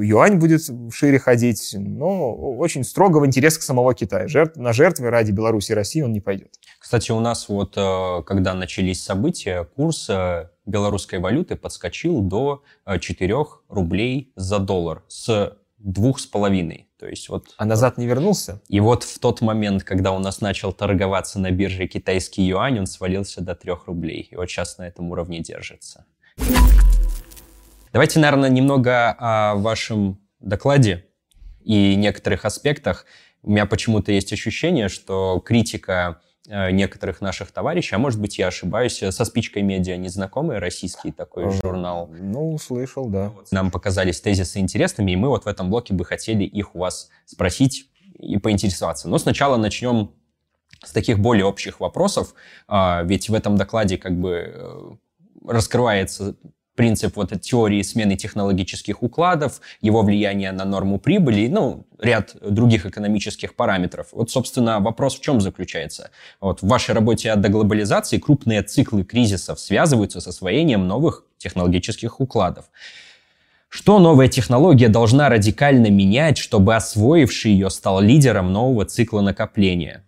юань будет шире ходить, но очень строго в к самого Китая. Жертв, на жертвы ради Беларуси и России он не пойдет. Кстати, у нас вот, э, когда начались события, курс э, белорусской валюты подскочил до 4 э, рублей за доллар с двух с половиной. То есть вот, а назад не вернулся? И вот в тот момент, когда у нас начал торговаться на бирже китайский юань, он свалился до 3 рублей. И вот сейчас на этом уровне держится. Давайте, наверное, немного о вашем докладе и некоторых аспектах у меня почему-то есть ощущение, что критика э, некоторых наших товарищей, а может быть, я ошибаюсь, со спичкой медиа незнакомый российский такой журнал. Ну, слышал, да. Нам показались тезисы интересными, и мы вот в этом блоке бы хотели их у вас спросить и поинтересоваться. Но сначала начнем с таких более общих вопросов, а, ведь в этом докладе как бы э, раскрывается принцип вот теории смены технологических укладов, его влияние на норму прибыли, ну, ряд других экономических параметров. Вот, собственно, вопрос в чем заключается? Вот в вашей работе о деглобализации крупные циклы кризисов связываются с освоением новых технологических укладов. Что новая технология должна радикально менять, чтобы освоивший ее стал лидером нового цикла накопления?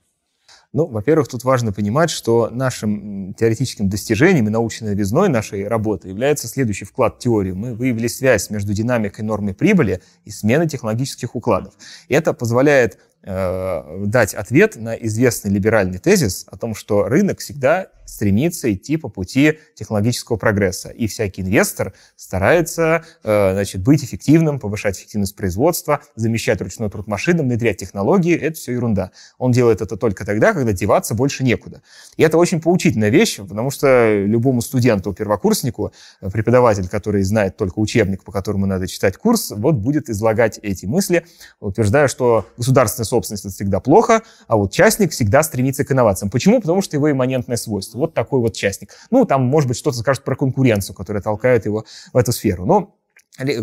Ну, во-первых, тут важно понимать, что нашим теоретическим достижением и научной новизной нашей работы является следующий вклад в теорию. Мы выявили связь между динамикой нормы прибыли и сменой технологических укладов. И это позволяет э, дать ответ на известный либеральный тезис о том, что рынок всегда стремится идти по пути технологического прогресса. И всякий инвестор старается э, значит, быть эффективным, повышать эффективность производства, замещать ручной труд машинам, внедрять технологии. Это все ерунда. Он делает это только тогда, когда деваться больше некуда. И это очень поучительная вещь, потому что любому студенту, первокурснику, э, преподаватель, который знает только учебник, по которому надо читать курс, вот будет излагать эти мысли, утверждая, что государственная собственность это всегда плохо, а вот частник всегда стремится к инновациям. Почему? Потому что его имманентное свойство вот такой вот частник. Ну, там, может быть, что-то скажет про конкуренцию, которая толкает его в эту сферу. Но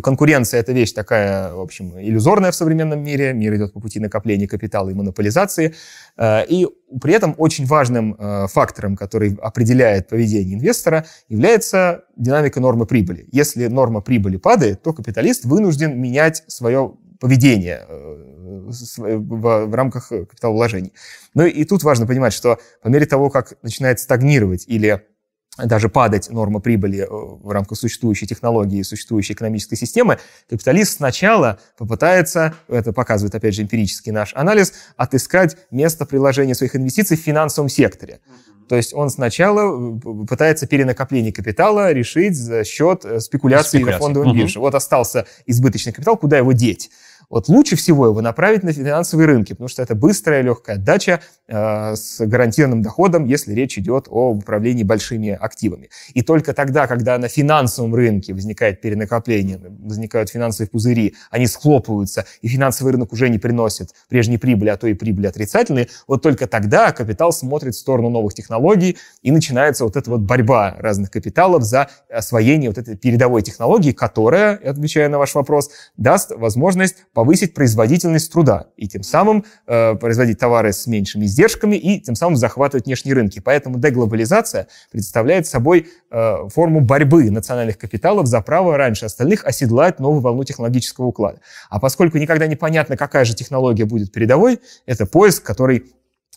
Конкуренция – это вещь такая, в общем, иллюзорная в современном мире. Мир идет по пути накопления капитала и монополизации. Э, и при этом очень важным э, фактором, который определяет поведение инвестора, является динамика нормы прибыли. Если норма прибыли падает, то капиталист вынужден менять свое поведение э, в, в рамках капиталовложений. Ну и тут важно понимать, что по мере того, как начинает стагнировать или даже падать норма прибыли э, в рамках существующей технологии, существующей экономической системы, капиталист сначала попытается, это показывает опять же эмпирический наш анализ, отыскать место приложения своих инвестиций в финансовом секторе. То есть он сначала э, пытается перенакопление капитала решить за счет э, спекуляции, спекуляции. на фондовом угу. бирже. Вот остался избыточный капитал, куда его деть? Вот лучше всего его направить на финансовые рынки, потому что это быстрая, легкая отдача э, с гарантированным доходом, если речь идет о управлении большими активами. И только тогда, когда на финансовом рынке возникает перенакопление, возникают финансовые пузыри, они схлопываются, и финансовый рынок уже не приносит прежней прибыли, а то и прибыли отрицательные, вот только тогда капитал смотрит в сторону новых технологий, и начинается вот эта вот борьба разных капиталов за освоение вот этой передовой технологии, которая, отвечая на ваш вопрос, даст возможность повысить производительность труда и тем самым э, производить товары с меньшими издержками и тем самым захватывать внешние рынки. Поэтому деглобализация представляет собой э, форму борьбы национальных капиталов за право раньше остальных оседлать новую волну технологического уклада. А поскольку никогда непонятно, какая же технология будет передовой, это поиск, который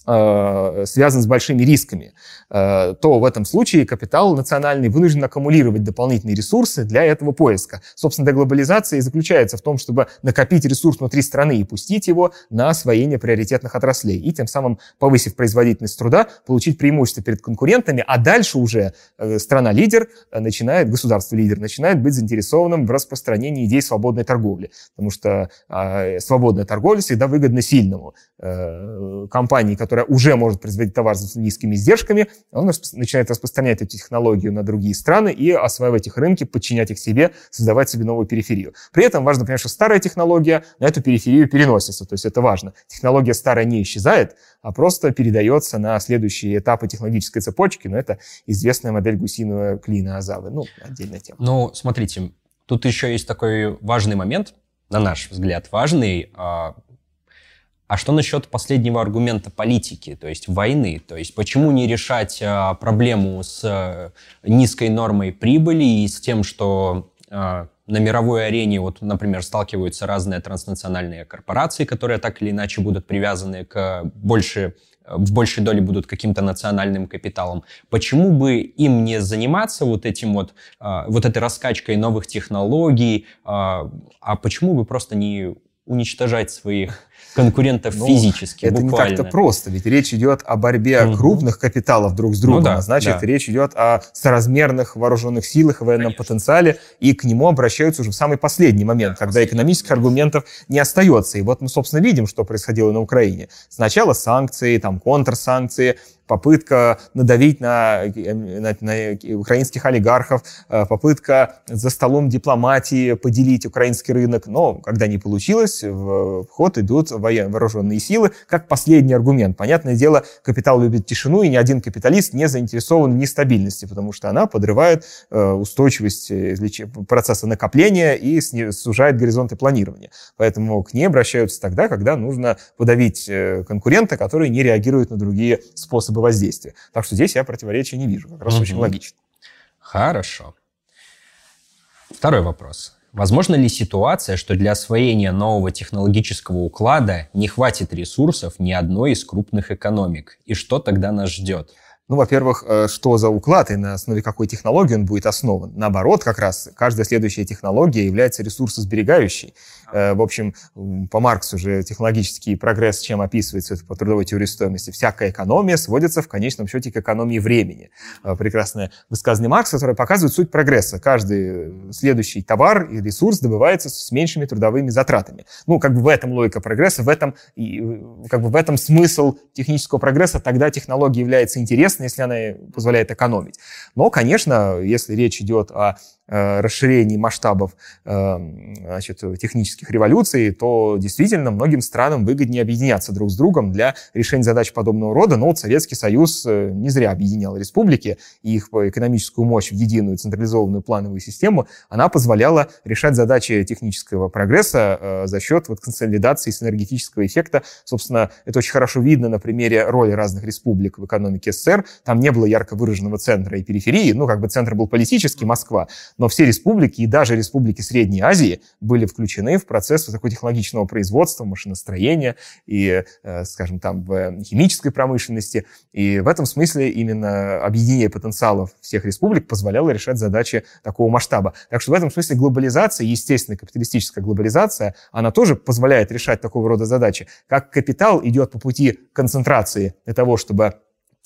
Э, связан с большими рисками, э, то в этом случае капитал национальный вынужден аккумулировать дополнительные ресурсы для этого поиска. Собственно, деглобализация и заключается в том, чтобы накопить ресурс внутри страны и пустить его на освоение приоритетных отраслей, и тем самым, повысив производительность труда, получить преимущество перед конкурентами, а дальше уже э, страна-лидер начинает, государство-лидер начинает быть заинтересованным в распространении идей свободной торговли, потому что а, свободная торговля всегда выгодна сильному. Компании, которые которая уже может производить товар с низкими издержками, он начинает распространять эту технологию на другие страны и осваивать их рынки, подчинять их себе, создавать себе новую периферию. При этом важно понять, что старая технология на эту периферию переносится, то есть это важно. Технология старая не исчезает, а просто передается на следующие этапы технологической цепочки, но это известная модель гусиного клина Азавы. Ну, отдельная тема. Ну, смотрите, тут еще есть такой важный момент, на наш взгляд важный, а, а что насчет последнего аргумента политики, то есть войны? То есть почему не решать а, проблему с а, низкой нормой прибыли и с тем, что а, на мировой арене, вот, например, сталкиваются разные транснациональные корпорации, которые так или иначе будут привязаны к больше в большей доле будут каким-то национальным капиталом. Почему бы им не заниматься вот этим вот, вот этой раскачкой новых технологий, а почему бы просто не уничтожать своих конкурентов ну, физически, Это буквально. не так-то просто, ведь речь идет о борьбе угу. крупных капиталов друг с другом, ну, да, а значит, да. речь идет о соразмерных вооруженных силах и военном Конечно. потенциале, и к нему обращаются уже в самый последний момент, да, когда экономических аргументов не остается. И вот мы, собственно, видим, что происходило на Украине. Сначала санкции, там контрсанкции, попытка надавить на, на, на украинских олигархов, э, попытка за столом дипломатии поделить украинский рынок. Но когда не получилось, в ход идут вооруженные силы, как последний аргумент. Понятное дело, капитал любит тишину, и ни один капиталист не заинтересован в нестабильности, потому что она подрывает э, устойчивость э, процесса накопления и сужает горизонты планирования. Поэтому к ней обращаются тогда, когда нужно подавить конкурента, который не реагирует на другие способы способы воздействия. Так что здесь я противоречия не вижу. Как раз угу. очень логично. Хорошо. Второй вопрос. Возможно ли ситуация, что для освоения нового технологического уклада не хватит ресурсов ни одной из крупных экономик? И что тогда нас ждет? Ну, во-первых, э, что за уклад и на основе какой технологии он будет основан. Наоборот, как раз каждая следующая технология является ресурсосберегающей. Э, в общем, по Марксу же технологический прогресс чем описывается по трудовой теории стоимости? Всякая экономия сводится в конечном счете к экономии времени. Э, прекрасное высказывание Маркса, которое показывает суть прогресса. Каждый следующий товар и ресурс добывается с меньшими трудовыми затратами. Ну, как бы в этом логика прогресса, в этом, как бы в этом смысл технического прогресса. Тогда технология является интересной, интересно, если она позволяет экономить. Но, конечно, если речь идет о Э, расширении масштабов э, значит, технических революций, то действительно многим странам выгоднее объединяться друг с другом для решения задач подобного рода. Но вот Советский Союз э, не зря объединял республики, и их экономическую мощь в единую централизованную плановую систему, она позволяла решать задачи технического прогресса за счет вот консолидации синергетического эффекта. Собственно, это очень хорошо видно на примере роли разных республик в экономике СССР. Там не было ярко выраженного центра и периферии, ну, как бы центр был политический, Москва, Но все республики и даже республики Средней Азии были включены в процесс высокотехнологичного производства, машиностроения и, э, скажем, там, в химической промышленности. И в этом смысле именно объединение потенциалов всех республик позволяло решать задачи такого масштаба. Так что в этом смысле глобализация, естественная капиталистическая глобализация, она тоже позволяет решать такого рода задачи. Как капитал идет по пути концентрации для того, чтобы э,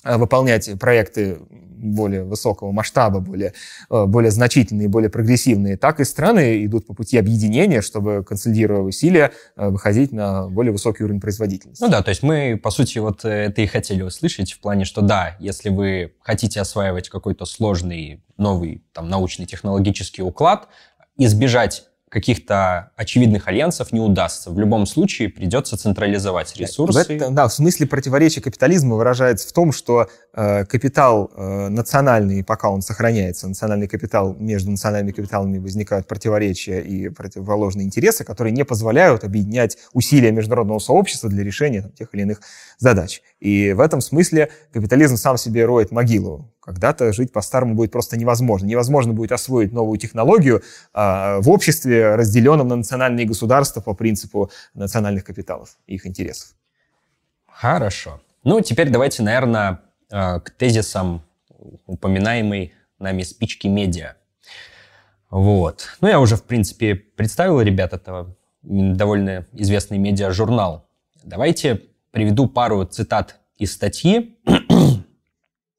выполнять проекты более высокого масштаба, более, э, более значительные, более прогрессивные, так и страны идут по пути объединения, чтобы, консолидируя усилия, э, выходить на более высокий уровень производительности. Ну да, то есть мы, по сути, вот это и хотели услышать в плане, что да, если вы хотите осваивать какой-то сложный, новый там, научный технологический уклад, избежать каких-то очевидных альянсов не удастся. В любом случае придется централизовать ресурсы. В это, да, в смысле противоречия капитализма выражается в том, что э, капитал э, национальный, пока он сохраняется, национальный капитал, между национальными капиталами возникают противоречия и противоположные интересы, которые не позволяют объединять усилия международного сообщества для решения там, тех или иных задач. И в этом смысле капитализм сам себе роет могилу. Когда-то жить по-старому будет просто невозможно. Невозможно будет освоить новую технологию э, в обществе, разделенном на национальные государства по принципу национальных капиталов и их интересов. Хорошо. Ну, теперь давайте, наверное, э, к тезисам упоминаемой нами спички медиа. Вот. Ну, я уже, в принципе, представил ребят, это довольно известный медиа-журнал. Давайте приведу пару цитат из статьи.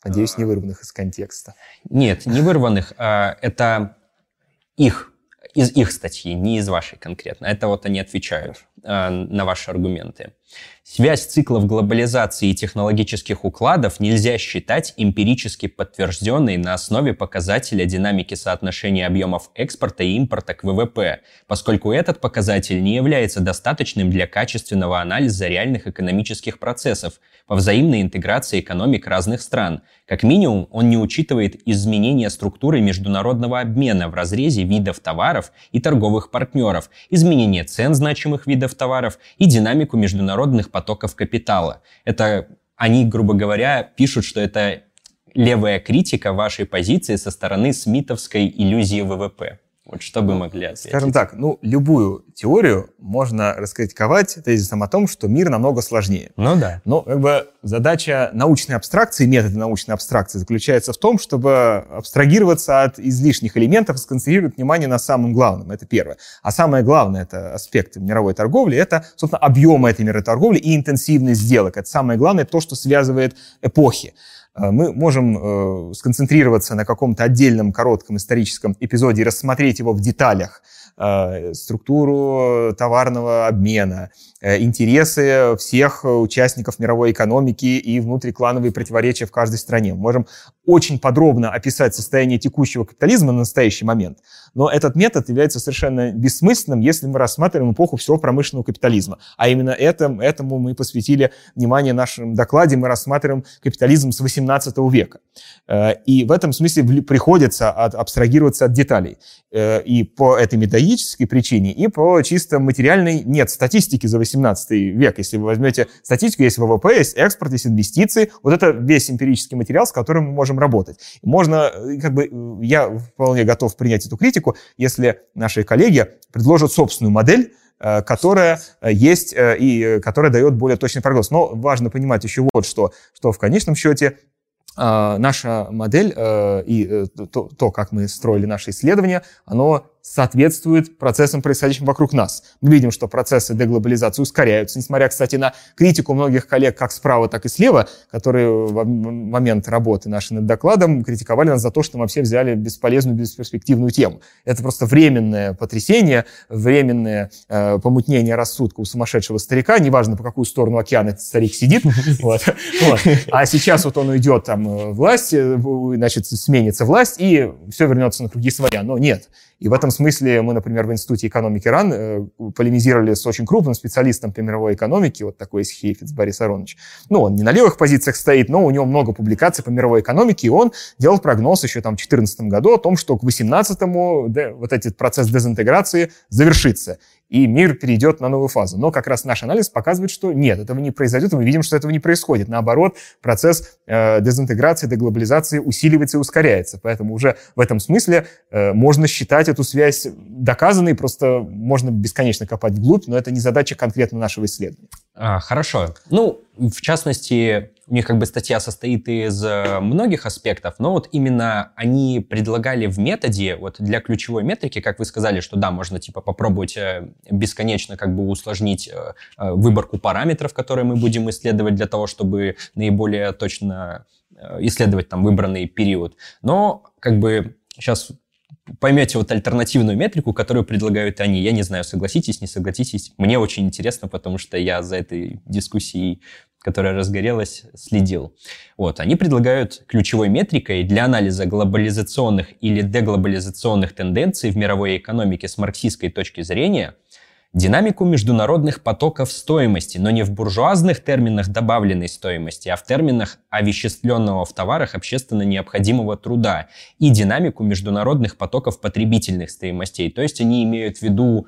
Надеюсь, не вырванных из контекста. Нет, не вырванных. А, это их, из их статьи, не из вашей конкретно. Это вот они отвечают а, на ваши аргументы. Связь циклов глобализации и технологических укладов нельзя считать эмпирически подтвержденной на основе показателя динамики соотношения объемов экспорта и импорта к ВВП, поскольку этот показатель не является достаточным для качественного анализа реальных экономических процессов по взаимной интеграции экономик разных стран. Как минимум, он не учитывает изменения структуры международного обмена в разрезе видов товаров и торговых партнеров, изменение цен значимых видов товаров и динамику международных потоков капитала. Это они, грубо говоря, пишут, что это левая критика вашей позиции со стороны смитовской иллюзии ВВП. Вот что бы могли ответить? Скажем так, ну, любую теорию можно раскритиковать тезисом о том, что мир намного сложнее. Ну да. Но как бы задача научной абстракции, метода научной абстракции заключается в том, чтобы абстрагироваться от излишних элементов и сконцентрировать внимание на самом главном. Это первое. А самое главное, это аспект мировой торговли, это, собственно, объем этой мировой торговли и интенсивность сделок. Это самое главное, то, что связывает эпохи. Э, мы можем э, сконцентрироваться на каком-то отдельном коротком историческом эпизоде и рассмотреть его в деталях, э, структуру товарного обмена, интересы всех участников мировой экономики и внутриклановые противоречия в каждой стране. Мы можем очень подробно описать состояние текущего капитализма на настоящий момент, но этот метод является совершенно бессмысленным, если мы рассматриваем эпоху всего промышленного капитализма. А именно этому, этому мы посвятили внимание в нашем докладе. Мы рассматриваем капитализм с 18 века. Э, и в этом смысле приходится от, абстрагироваться от деталей. Э, и по этой методической причине, и по чисто материальной нет статистики за 18 век. Если вы возьмете статистику, есть ВВП, есть экспорт, есть инвестиции. Вот это весь эмпирический материал, с которым мы можем работать. Можно, э, как бы, я вполне готов принять эту критику, критику, если наши коллеги предложат собственную модель, э, которая э, есть э, и которая дает более точный прогноз. Но важно понимать еще вот что, что в конечном счете наша модель и то, как мы строили наши исследования, оно соответствует процессам, происходящим вокруг нас. Мы видим, что процессы деглобализации ускоряются, несмотря, кстати, на критику многих коллег как справа, так и слева, которые в момент работы нашей над докладом критиковали нас за то, что мы все взяли бесполезную, бесперспективную тему. Это просто временное потрясение, временное э, помутнение рассудка у сумасшедшего старика, неважно, по какую сторону океана этот старик сидит. А сейчас вот он уйдет там э, власть, э, значит, сменится власть, и все вернется на круги своя. Но нет. И в этом смысле мы, например, в Институте экономики РАН э, полемизировали с очень крупным специалистом по мировой экономике, вот такой есть Хейфиц Борис Аронович. Ну, он не на левых позициях стоит, но у него много публикаций по мировой экономике, и он делал прогноз еще там в 2014 году о том, что к 2018-му да, вот этот процесс дезинтеграции завершится. И мир перейдет на новую фазу. Но как раз наш анализ показывает, что нет, этого не произойдет, и мы видим, что этого не происходит. Наоборот, процесс э, дезинтеграции, деглобализации усиливается и ускоряется. Поэтому уже в этом смысле э, можно считать эту связь доказанной, просто можно бесконечно копать вглубь, но это не задача конкретно нашего исследования. А, хорошо. Ну, в частности, у них как бы статья состоит из э, многих аспектов, но вот именно они предлагали в методе, вот для ключевой метрики, как вы сказали, что да, можно типа попробовать э, бесконечно как бы усложнить э, выборку параметров, которые мы будем исследовать для того, чтобы наиболее точно исследовать там выбранный период. Но как бы сейчас поймете вот альтернативную метрику, которую предлагают они. Я не знаю, согласитесь, не согласитесь. Мне очень интересно, потому что я за этой дискуссией, которая разгорелась, следил. Вот, они предлагают ключевой метрикой для анализа глобализационных или деглобализационных тенденций в мировой экономике с марксистской точки зрения – динамику международных потоков стоимости, но не в буржуазных терминах добавленной стоимости, а в терминах овеществленного в товарах общественно необходимого труда и динамику международных потоков потребительных стоимостей. То есть они имеют в виду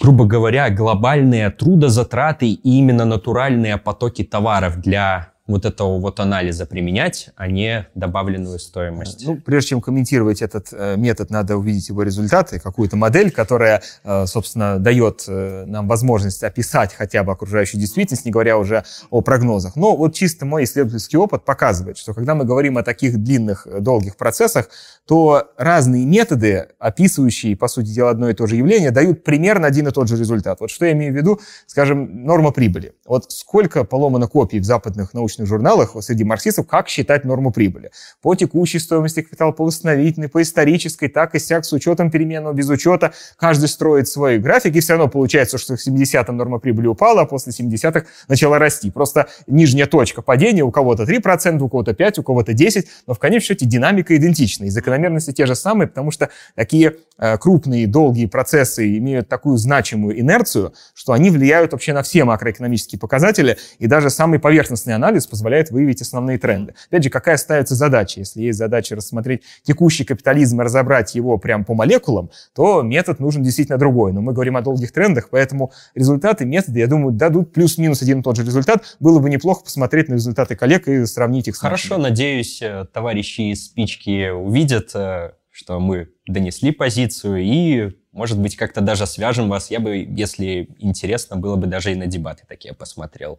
грубо говоря, глобальные трудозатраты и именно натуральные потоки товаров для вот этого вот анализа применять, а не добавленную стоимость. Ну, прежде чем комментировать этот э, метод, надо увидеть его результаты, какую-то модель, которая, э, собственно, дает э, нам возможность описать хотя бы окружающую действительность, не говоря уже о прогнозах. Но вот чисто мой исследовательский опыт показывает, что когда мы говорим о таких длинных, долгих процессах, то разные методы, описывающие, по сути дела, одно и то же явление, дают примерно один и тот же результат. Вот что я имею в виду, скажем, норма прибыли. Вот сколько поломано копий в западных научных журналах среди марксистов, как считать норму прибыли. По текущей стоимости капитала, по восстановительной, по исторической, так и сяк, с учетом переменного, без учета. Каждый строит свой график, и все равно получается, что в 70-м норма прибыли упала, а после 70-х начала расти. Просто нижняя точка падения у кого-то 3%, у кого-то 5%, у кого-то 10%, но в конечном счете динамика идентична. Из закономерности те же самые, потому что такие э, крупные, долгие процессы имеют такую значимую инерцию, что они влияют вообще на все макроэкономические показатели, и даже самый поверхностный анализ позволяет выявить основные тренды. Опять же, какая ставится задача? Если есть задача рассмотреть текущий капитализм и разобрать его прям по молекулам, то метод нужен действительно другой. Но мы говорим о долгих трендах, поэтому результаты метода, я думаю, дадут плюс-минус один и тот же результат. Было бы неплохо посмотреть на результаты коллег и сравнить их с Хорошо, нашими. надеюсь, э, товарищи из спички увидят э, что мы донесли позицию и, может быть, как-то даже свяжем вас. Я бы, если интересно, было бы даже и на дебаты такие посмотрел.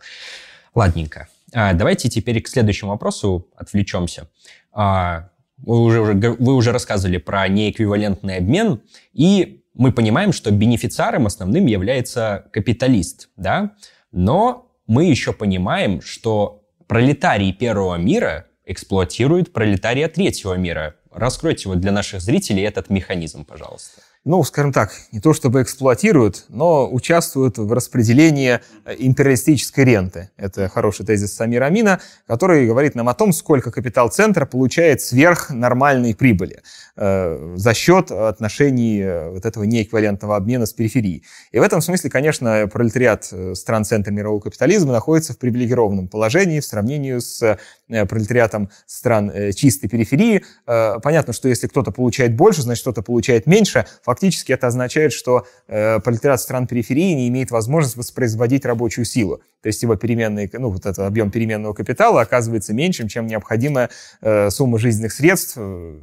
Ладненько. А, давайте теперь к следующему вопросу отвлечемся. А, вы, уже, вы уже рассказывали про неэквивалентный обмен, и мы понимаем, что бенефициаром основным является капиталист, да? Но мы еще понимаем, что пролетарий первого мира эксплуатирует пролетария третьего мира. Раскройте вот для наших зрителей этот механизм, пожалуйста ну, скажем так, не то чтобы эксплуатируют, но участвуют в распределении э, империалистической ренты. Это хороший тезис Самира Амина, который говорит нам о том, сколько капитал центра получает сверх нормальной прибыли за счет отношений э, вот этого неэквивалентного обмена с периферией. И в этом смысле, конечно, пролетариат э, стран центра мирового капитализма находится в привилегированном положении в сравнении с пролетариатом стран чистой периферии. Понятно, что если кто-то получает больше, значит, кто-то получает меньше. Фактически это означает, что э, пролетариат стран периферии не имеет возможности воспроизводить рабочую силу. То есть его переменный, ну, вот этот объем переменного капитала оказывается меньшим, чем необходимая э, сумма жизненных средств, э,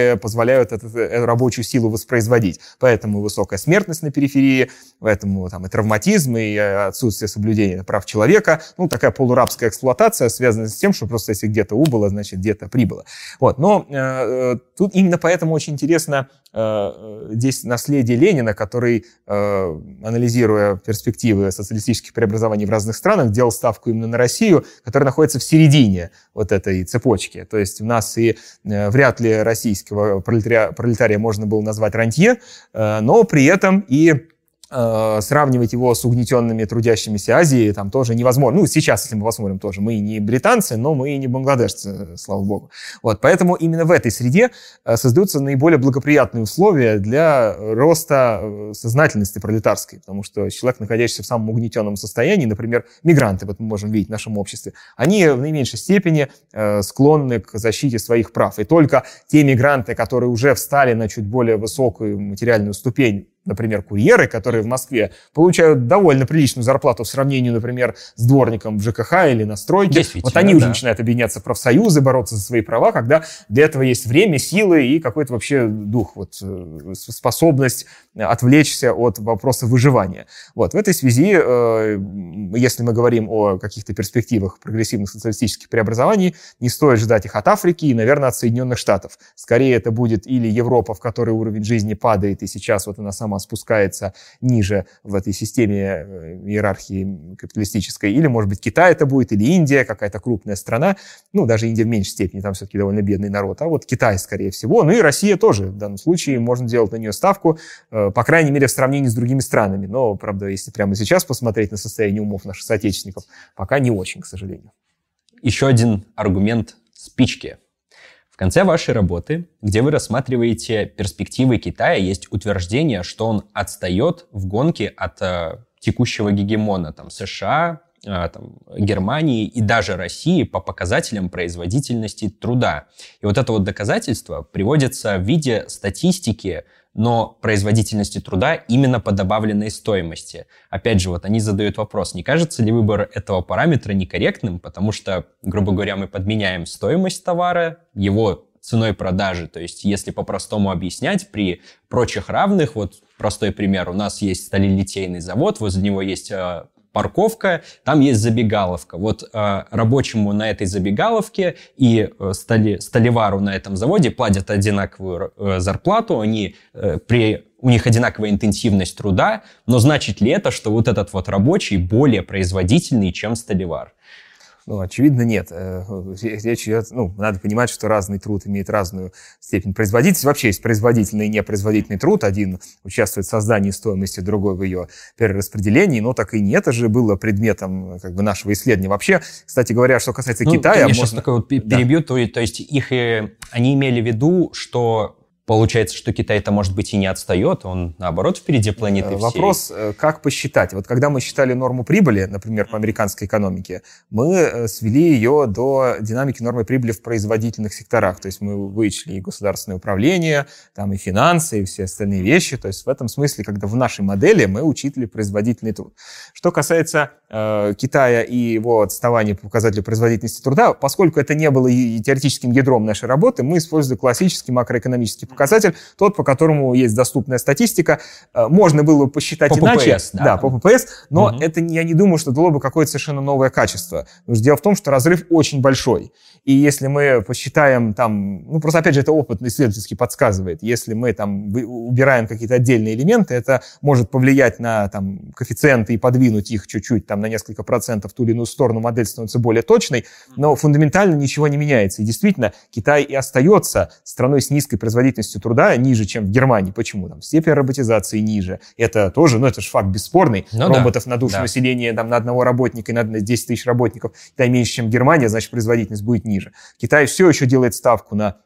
которые позволяют эту, эту рабочую силу воспроизводить. Поэтому высокая смертность на периферии, поэтому там и травматизм, и отсутствие соблюдения прав человека. Ну, такая полурабская эксплуатация связана с тем, что просто если где-то убыло, значит где-то прибыло. Вот. Но э, э тут именно поэтому очень интересно Э, здесь наследие Ленина, который, э, анализируя перспективы социалистических преобразований в разных странах, делал ставку именно на Россию, которая находится в середине вот этой цепочки. То есть у нас и э, вряд ли российского пролетария, пролетария можно было назвать рантье, но при этом и Э, сравнивать его с угнетенными трудящимися Азии там тоже невозможно. Ну, сейчас, если мы посмотрим тоже, мы не британцы, но мы и не бангладешцы, слава богу. Вот, поэтому именно в этой среде э, создаются наиболее благоприятные условия для роста э, сознательности пролетарской, потому что человек, находящийся в самом угнетенном состоянии, например, мигранты, вот мы можем видеть в нашем обществе, они в наименьшей степени склонны к защите своих прав. И только те мигранты, которые уже встали на чуть более высокую материальную ступень, например, курьеры, которые в Москве получают довольно приличную зарплату в сравнении, например, с дворником в ЖКХ или на стройке. Вот они да. уже начинают объединяться в профсоюзы, бороться за свои права, когда для этого есть время, силы и какой-то вообще дух, вот, э, способность отвлечься от вопроса выживания. Вот. В этой связи, э, если мы говорим о каких-то перспективах прогрессивных социалистических преобразований, не стоит ждать их от Африки и, наверное, от Соединенных Штатов. Скорее это будет или Европа, в которой уровень жизни падает, и сейчас вот она сама спускается ниже в этой системе э, иерархии капиталистической, или, может быть, Китай это будет, или Индия, какая-то крупная страна, ну, даже Индия в меньшей степени, там все-таки довольно бедный народ, а вот Китай, скорее всего, ну и Россия тоже, в данном случае можно делать на нее ставку, э, по крайней мере, в сравнении с другими странами, но, правда, если прямо сейчас посмотреть на состояние умов наших соотечественников, пока не очень, к сожалению. Еще один аргумент спички. Конце вашей работы, где вы рассматриваете перспективы Китая, есть утверждение, что он отстает в гонке от э, текущего гегемона там, США, э, там, Германии и даже России по показателям производительности труда. И вот это вот доказательство приводится в виде статистики но производительности труда именно по добавленной стоимости. Опять же, вот они задают вопрос, не кажется ли выбор этого параметра некорректным, потому что, грубо говоря, мы подменяем стоимость товара его ценой продажи. То есть, если по-простому объяснять, при прочих равных, вот простой пример, у нас есть сталелитейный завод, возле него есть э, парковка, там есть забегаловка. Вот э, рабочему на этой забегаловке и э, стали, столевару на этом заводе платят одинаковую э, зарплату, они э, при у них одинаковая интенсивность труда, но значит ли это, что вот этот вот рабочий более производительный, чем столевар? Ну, очевидно, нет. Э, речь идет, ну, надо понимать, что разный труд имеет разную степень производительности. Вообще есть производительный и непроизводительный труд. Один участвует в создании стоимости, другой в ее перераспределении. Но так и нет, это же было предметом как бы, нашего исследования. Вообще, кстати говоря, что касается ну, Китая... Я сейчас такой вот перебью. Да. То, то есть их, они имели в виду, что Получается, что Китай это может быть и не отстает, он наоборот впереди планеты всей. Вопрос, э, как посчитать? Вот когда мы считали норму прибыли, например, по американской экономике, мы э, свели ее до динамики нормы прибыли в производительных секторах. То есть мы вычли и государственное управление, там и финансы, и все остальные вещи. То есть в этом смысле, когда в нашей модели мы учитывали производительный труд. Что касается э, Китая и его отставания по показателю производительности труда, поскольку это не было и теоретическим ядром нашей работы, мы использовали классический макроэкономический показатель показатель, тот, по которому есть доступная статистика. Э, можно было бы посчитать по иначе. ППС, да. да, по ППС, но угу. это я не думаю, что дало бы какое-то совершенно новое качество. Потому что дело в том, что разрыв очень большой. И если мы посчитаем там, ну просто опять же это опыт исследовательский подсказывает, если мы там убираем какие-то отдельные элементы, это может повлиять на там коэффициенты и подвинуть их чуть-чуть там на несколько процентов в ту или иную сторону, модель становится более точной, но фундаментально ничего не меняется. И действительно, Китай и остается страной с низкой производительностью труда, ниже, чем в Германии. Почему? Там степень роботизации ниже. Это тоже, ну это же факт бесспорный. Ну, Роботов да. на душу да. населения там, на одного работника и на 10 тысяч работников, да, меньше, чем Германия, значит производительность будет ниже. Китай все еще делает ставку на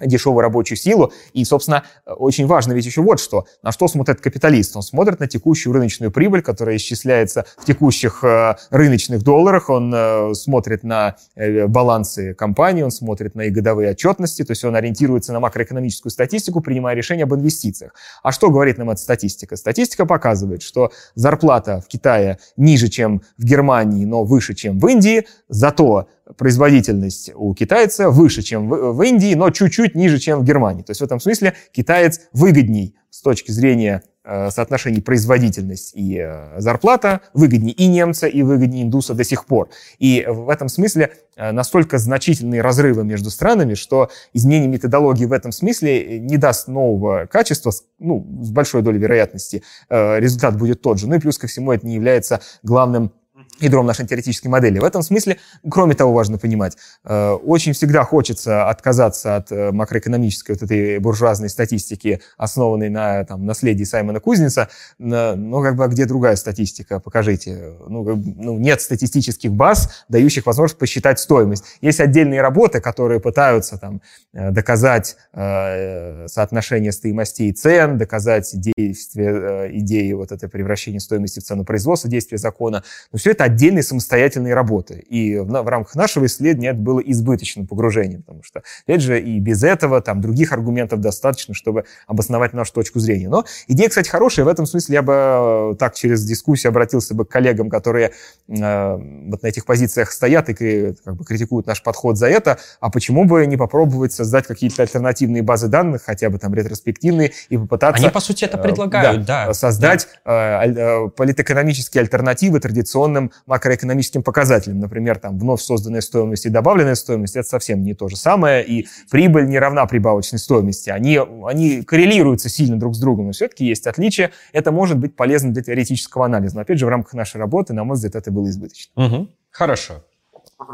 дешевую рабочую силу. И, собственно, очень важно ведь еще вот что. На что смотрит капиталист? Он смотрит на текущую рыночную прибыль, которая исчисляется в текущих э, рыночных долларах. Он э, смотрит на э, балансы компании, он смотрит на их годовые отчетности, то есть он ориентируется на макроэкономическую статистику, принимая решения об инвестициях. А что говорит нам эта статистика? Статистика показывает, что зарплата в Китае ниже, чем в Германии, но выше, чем в Индии, зато производительность у китайца выше, чем в, Индии, но чуть-чуть ниже, чем в Германии. То есть в этом смысле китаец выгодней с точки зрения э, соотношений производительность и э, зарплата, выгоднее и немца, и выгоднее индуса до сих пор. И в этом смысле э, настолько значительные разрывы между странами, что изменение методологии в этом смысле не даст нового качества, ну, с большой долей вероятности результат будет тот же. Ну и плюс ко всему это не является главным ядром нашей теоретической модели. В этом смысле, кроме того, важно понимать, э, очень всегда хочется отказаться от э, макроэкономической вот этой буржуазной статистики, основанной на там, наследии Саймона Кузница, но как бы а где другая статистика? Покажите. Ну, ну, нет статистических баз, дающих возможность посчитать стоимость. Есть отдельные работы, которые пытаются там, э, доказать соотношение стоимостей и цен, доказать действие идеи вот этой превращения стоимости в цену производства, действия закона. Но все это отдельной самостоятельной работы. И в, в рамках нашего исследования это было избыточным погружением, потому что, опять же, и без этого там других аргументов достаточно, чтобы обосновать нашу точку зрения. Но идея, кстати, хорошая. В этом смысле я бы э, так через дискуссию обратился бы к коллегам, которые э, вот на этих позициях стоят и как бы критикуют наш подход за это. А почему бы не попробовать создать какие-то альтернативные базы данных, хотя бы там ретроспективные, и попытаться... Они, по сути, это э, предлагают, да. да создать да. Э, политэкономические альтернативы традиционным макроэкономическим показателям. Например, там вновь созданная стоимость и добавленная стоимость — это совсем не то же самое, и прибыль не равна прибавочной стоимости. Они, они коррелируются сильно друг с другом, но все-таки есть отличия. Это может быть полезно для теоретического анализа. Но, опять же, в рамках нашей работы, на мой взгляд, это было избыточно. Угу. Хорошо.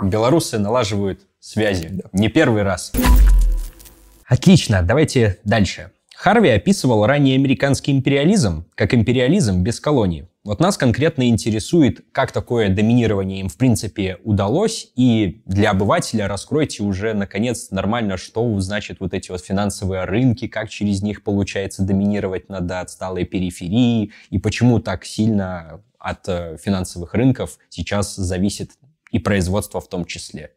Белорусы налаживают связи. Да. Не первый раз. Отлично, давайте дальше. Харви описывал ранее американский империализм как империализм без колоний. Вот нас конкретно интересует, как такое доминирование им в принципе удалось, и для обывателя раскройте уже наконец нормально, что значит вот эти вот финансовые рынки, как через них получается доминировать над отсталой периферии, и почему так сильно от э, финансовых рынков сейчас зависит и производство в том числе.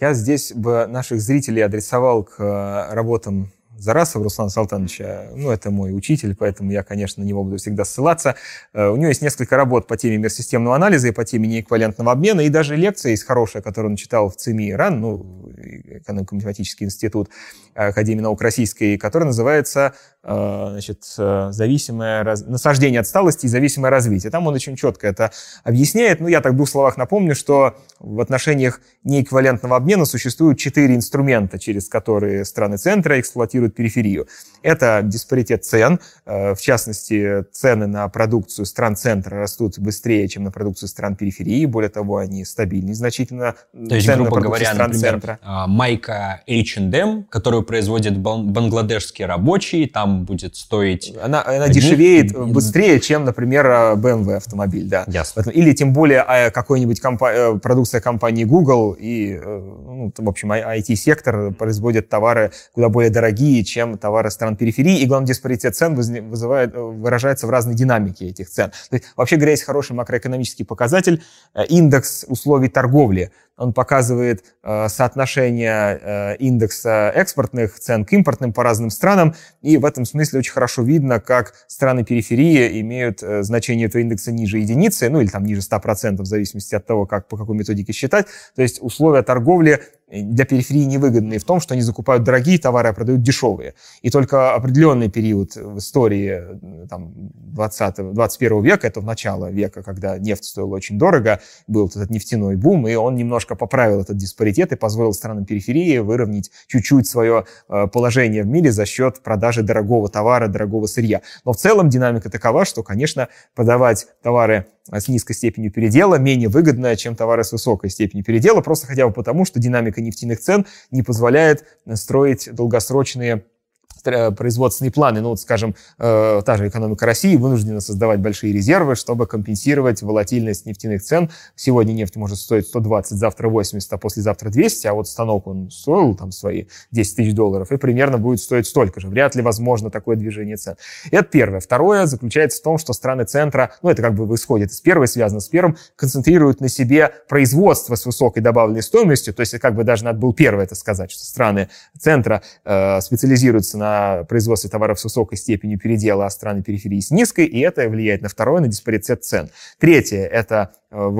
Я здесь бы наших зрителей адресовал к э, работам Зарасов Руслан Салтановича, ну, это мой учитель, поэтому я, конечно, на него буду всегда ссылаться. Э, у него есть несколько работ по теме мирсистемного анализа и по теме неэквивалентного обмена, и даже лекция есть хорошая, которую он читал в ЦИМИ РАН, ну, экономико-математический институт Академии наук Российской, которая называется э, значит, э, зависимое раз... насаждение отсталости и зависимое развитие. Там он очень четко это объясняет. Ну, я так в двух словах напомню, что в отношениях неэквивалентного обмена существуют четыре инструмента, через которые страны центра эксплуатируют периферию. Это диспаритет цен, э, в частности, цены на продукцию стран центра растут быстрее, чем на продукцию стран периферии, более того, они стабильнее значительно. То есть, цены грубо говоря, стран например, центра. А, майка H&M, которую производит бангладешские рабочие, там будет стоить... Она, она дешевеет быстрее, чем, например, BMW автомобиль, да. Ясно. Или тем более а, какой-нибудь компа- э, продукция компании Google и, э, ну, в общем, IT-сектор производит товары куда более дорогие, чем товары стран периферии, и, главное, диспаритет цен вызывает, э, выражается в разной динамике этих цен. То есть, вообще говоря, есть хороший макроэкономический показатель, индекс условий торговли он показывает э, соотношение э, индекса экспортных цен к импортным по разным странам, и в этом смысле очень хорошо видно, как страны периферии имеют э, значение этого индекса ниже единицы, ну или там ниже 100%, в зависимости от того, как, по какой методике считать. То есть условия торговли для периферии невыгодные в том, что они закупают дорогие товары, а продают дешевые. И только определенный период в истории там, 20 21 века, это в начало века, когда нефть стоила очень дорого, был этот нефтяной бум, и он немножко поправил этот диспаритет и позволил странам периферии выровнять чуть-чуть свое э, положение в мире за счет продажи дорогого товара, дорогого сырья. Но в целом динамика такова, что, конечно, продавать товары с низкой степенью передела менее выгодная, чем товары с высокой степенью передела, просто хотя бы потому, что динамика нефтяных цен не позволяет строить долгосрочные Э, производственные планы. Ну, вот, скажем, э, та же экономика России вынуждена создавать большие резервы, чтобы компенсировать волатильность нефтяных цен. Сегодня нефть может стоить 120, завтра 80, а послезавтра 200, а вот станок он стоил там свои 10 тысяч долларов и примерно будет стоить столько же. Вряд ли возможно такое движение цен. Это первое. Второе заключается в том, что страны центра, ну, это как бы исходит из первой, связано с первым, концентрируют на себе производство с высокой добавленной стоимостью, то есть как бы даже надо было первое это сказать, что страны центра э, специализируются на на производстве товаров с высокой степенью передела, а страны периферии с низкой, и это влияет на второе, на диспаритет цен. Третье – это Э,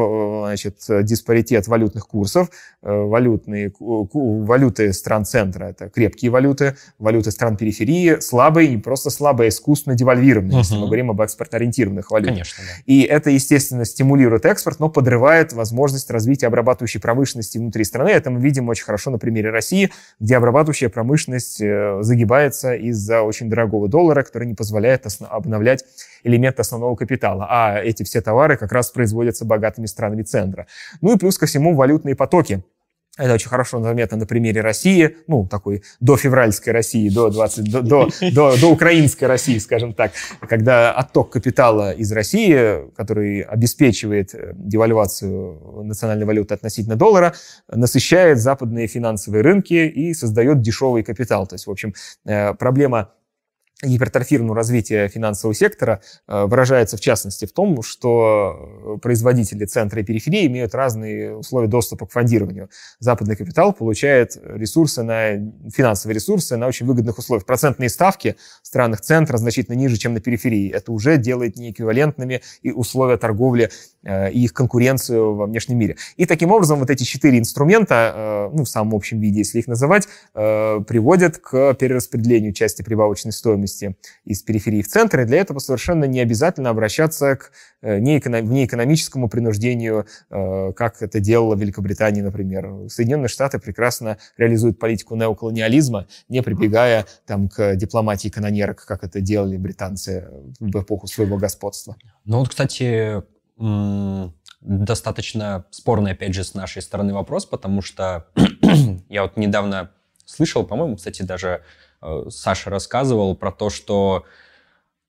значит, диспаритет валютных курсов. Э, валютные, валюты стран центра – это крепкие валюты, валюты стран периферии слабые, не просто слабые, а искусственно девальвированные, uh-huh. если мы говорим об экспортно-ориентированных валютах. Конечно, да. И это, естественно, стимулирует экспорт, но подрывает возможность развития обрабатывающей промышленности внутри страны. Это мы видим очень хорошо на примере России, где обрабатывающая промышленность э, загибается из-за очень дорогого доллара, который не позволяет обновлять элементы основного капитала. А эти все товары как раз производятся богатыми странами центра. Ну и плюс ко всему валютные потоки. Это очень хорошо заметно на примере России, ну, такой до февральской России, до, 20, до, до, до, до украинской России, скажем так, когда отток капитала из России, который обеспечивает э, девальвацию национальной валюты относительно доллара, насыщает западные финансовые рынки и создает дешевый капитал. То есть, в общем, э, проблема гипертрофированного развития финансового сектора э, выражается в частности в том, что э, производители центра и периферии имеют разные условия доступа к фондированию. Западный капитал получает ресурсы на, финансовые ресурсы на очень выгодных условиях. Процентные ставки в странах центра значительно ниже, чем на периферии. Это уже делает неэквивалентными и условия торговли э, и их конкуренцию во внешнем мире. И таким образом вот эти четыре инструмента, ну, в самом общем виде, если их называть, приводят к перераспределению части прибавочной стоимости стоимости из периферии в центр, и для этого совершенно не обязательно обращаться к э, неэкономическому принуждению, э, как это делала Великобритания, например. Соединенные Штаты прекрасно реализуют политику неоколониализма, не прибегая там, к дипломатии канонерок, как это делали британцы в эпоху своего господства. Ну вот, кстати, достаточно спорный, опять же, с нашей стороны вопрос, потому что я вот недавно слышал, по-моему, кстати, даже Э, Саша рассказывал про то, что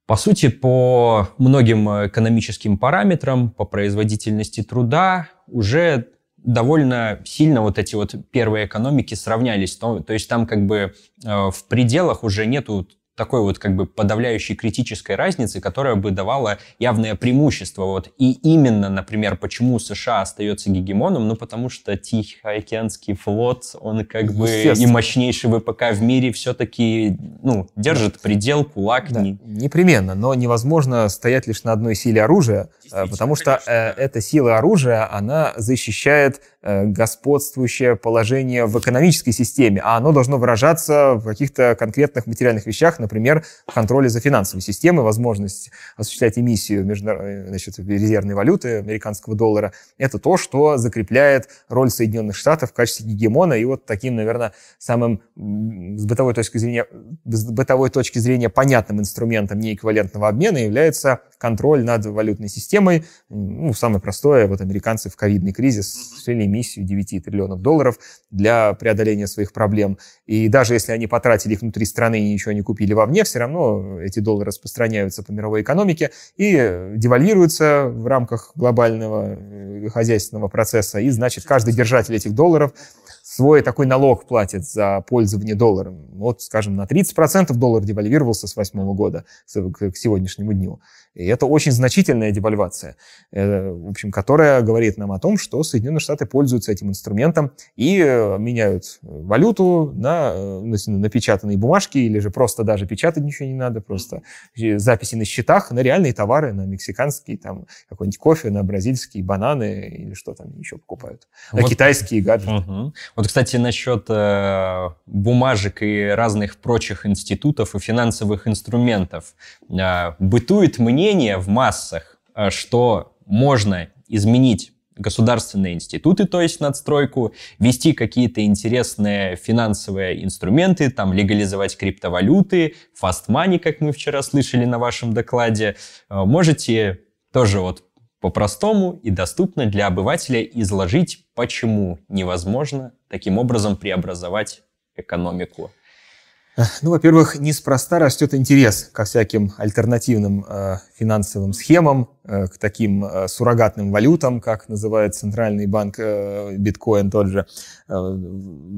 по сути, по многим экономическим параметрам, по производительности труда уже довольно сильно вот эти вот первые экономики сравнялись. То, то есть там как бы э, в пределах уже нету такой вот как бы подавляющей критической разницы, которая бы давала явное преимущество. Вот. И именно, например, почему США остается гегемоном, ну потому что Тихоокеанский флот, он как бы и мощнейший ВПК в мире все-таки ну, держит предел, кулак. Да, не... Непременно, но невозможно стоять лишь на одной силе оружия, э, потому что э, эта сила оружия, она защищает господствующее положение в экономической системе, а оно должно выражаться в каких-то конкретных материальных вещах, например, контроля за финансовой системой, возможность осуществлять эмиссию международной, значит, резервной валюты американского доллара, это то, что закрепляет роль Соединенных Штатов в качестве гегемона. И вот таким, наверное, самым с бытовой точки зрения, с бытовой точки зрения понятным инструментом неэквивалентного обмена является контроль над валютной системой. Ну, самое простое, вот американцы в ковидный кризис осуществили эмиссию 9 триллионов долларов для преодоления своих проблем. И даже если они потратили их внутри страны и ничего не купили вовне, все равно эти доллары распространяются по мировой экономике и девальвируются в рамках глобального э, хозяйственного процесса. И, значит, каждый держатель этих долларов свой такой налог платит за пользование долларом. Вот, скажем, на 30% доллар девальвировался с 2008 года к сегодняшнему дню. И это очень значительная девальвация, э, в общем, которая говорит нам о том, что Соединенные Штаты пользуются этим инструментом и э, меняют валюту на э, напечатанные бумажки или же просто даже печатать ничего не надо, просто записи на счетах на реальные товары, на мексиканские, там, какой-нибудь кофе, на бразильские бананы или что там еще покупают, вот, на китайские гаджеты. Угу. Вот, кстати, насчет э, бумажек и разных прочих институтов и финансовых инструментов. Э, бытует мнение, в массах, э, что можно изменить государственные институты, то есть надстройку, ввести какие-то интересные финансовые инструменты, там легализовать криптовалюты, fast money, как мы вчера слышали на вашем докладе. Э, можете тоже вот по-простому и доступно для обывателя изложить, почему невозможно таким образом преобразовать экономику. Ну, во-первых, неспроста растет интерес ко всяким альтернативным э, финансовым схемам, э, к таким э, суррогатным валютам, как называет центральный банк э, биткоин тот же. Э,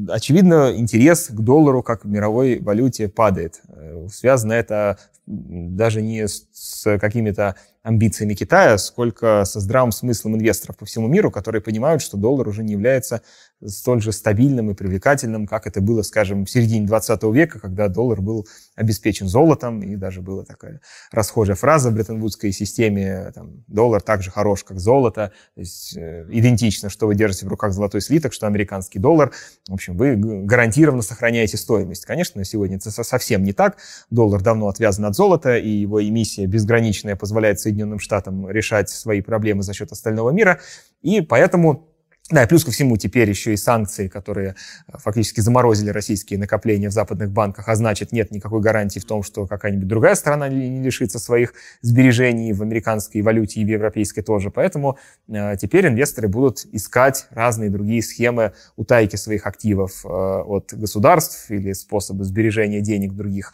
очевидно, интерес к доллару как мировой валюте падает. Э, связано это даже не с, какими-то амбициями Китая, сколько со здравым смыслом инвесторов по всему миру, которые понимают, что доллар уже не является столь же стабильным и привлекательным, как это было, скажем, в середине 20 века, когда доллар был обеспечен золотом, и даже была такая расхожая фраза в Бреттон-Вудской системе, там, доллар так же хорош, как золото, то есть э, идентично, что вы держите в руках золотой слиток, что американский доллар, в общем, вы гарантированно сохраняете стоимость. Конечно, сегодня это совсем не так, доллар давно отвязан от золота, и его эмиссия безграничная позволяет Соединенным Штатам решать свои проблемы за счет остального мира, и поэтому да, и плюс ко всему теперь еще и санкции, которые э, фактически заморозили российские накопления в западных банках, а значит нет никакой гарантии в том, что какая-нибудь другая страна не лишится своих сбережений в американской валюте и в европейской тоже. Поэтому э, теперь инвесторы будут искать разные другие схемы утайки своих активов э, от государств или способы сбережения денег в других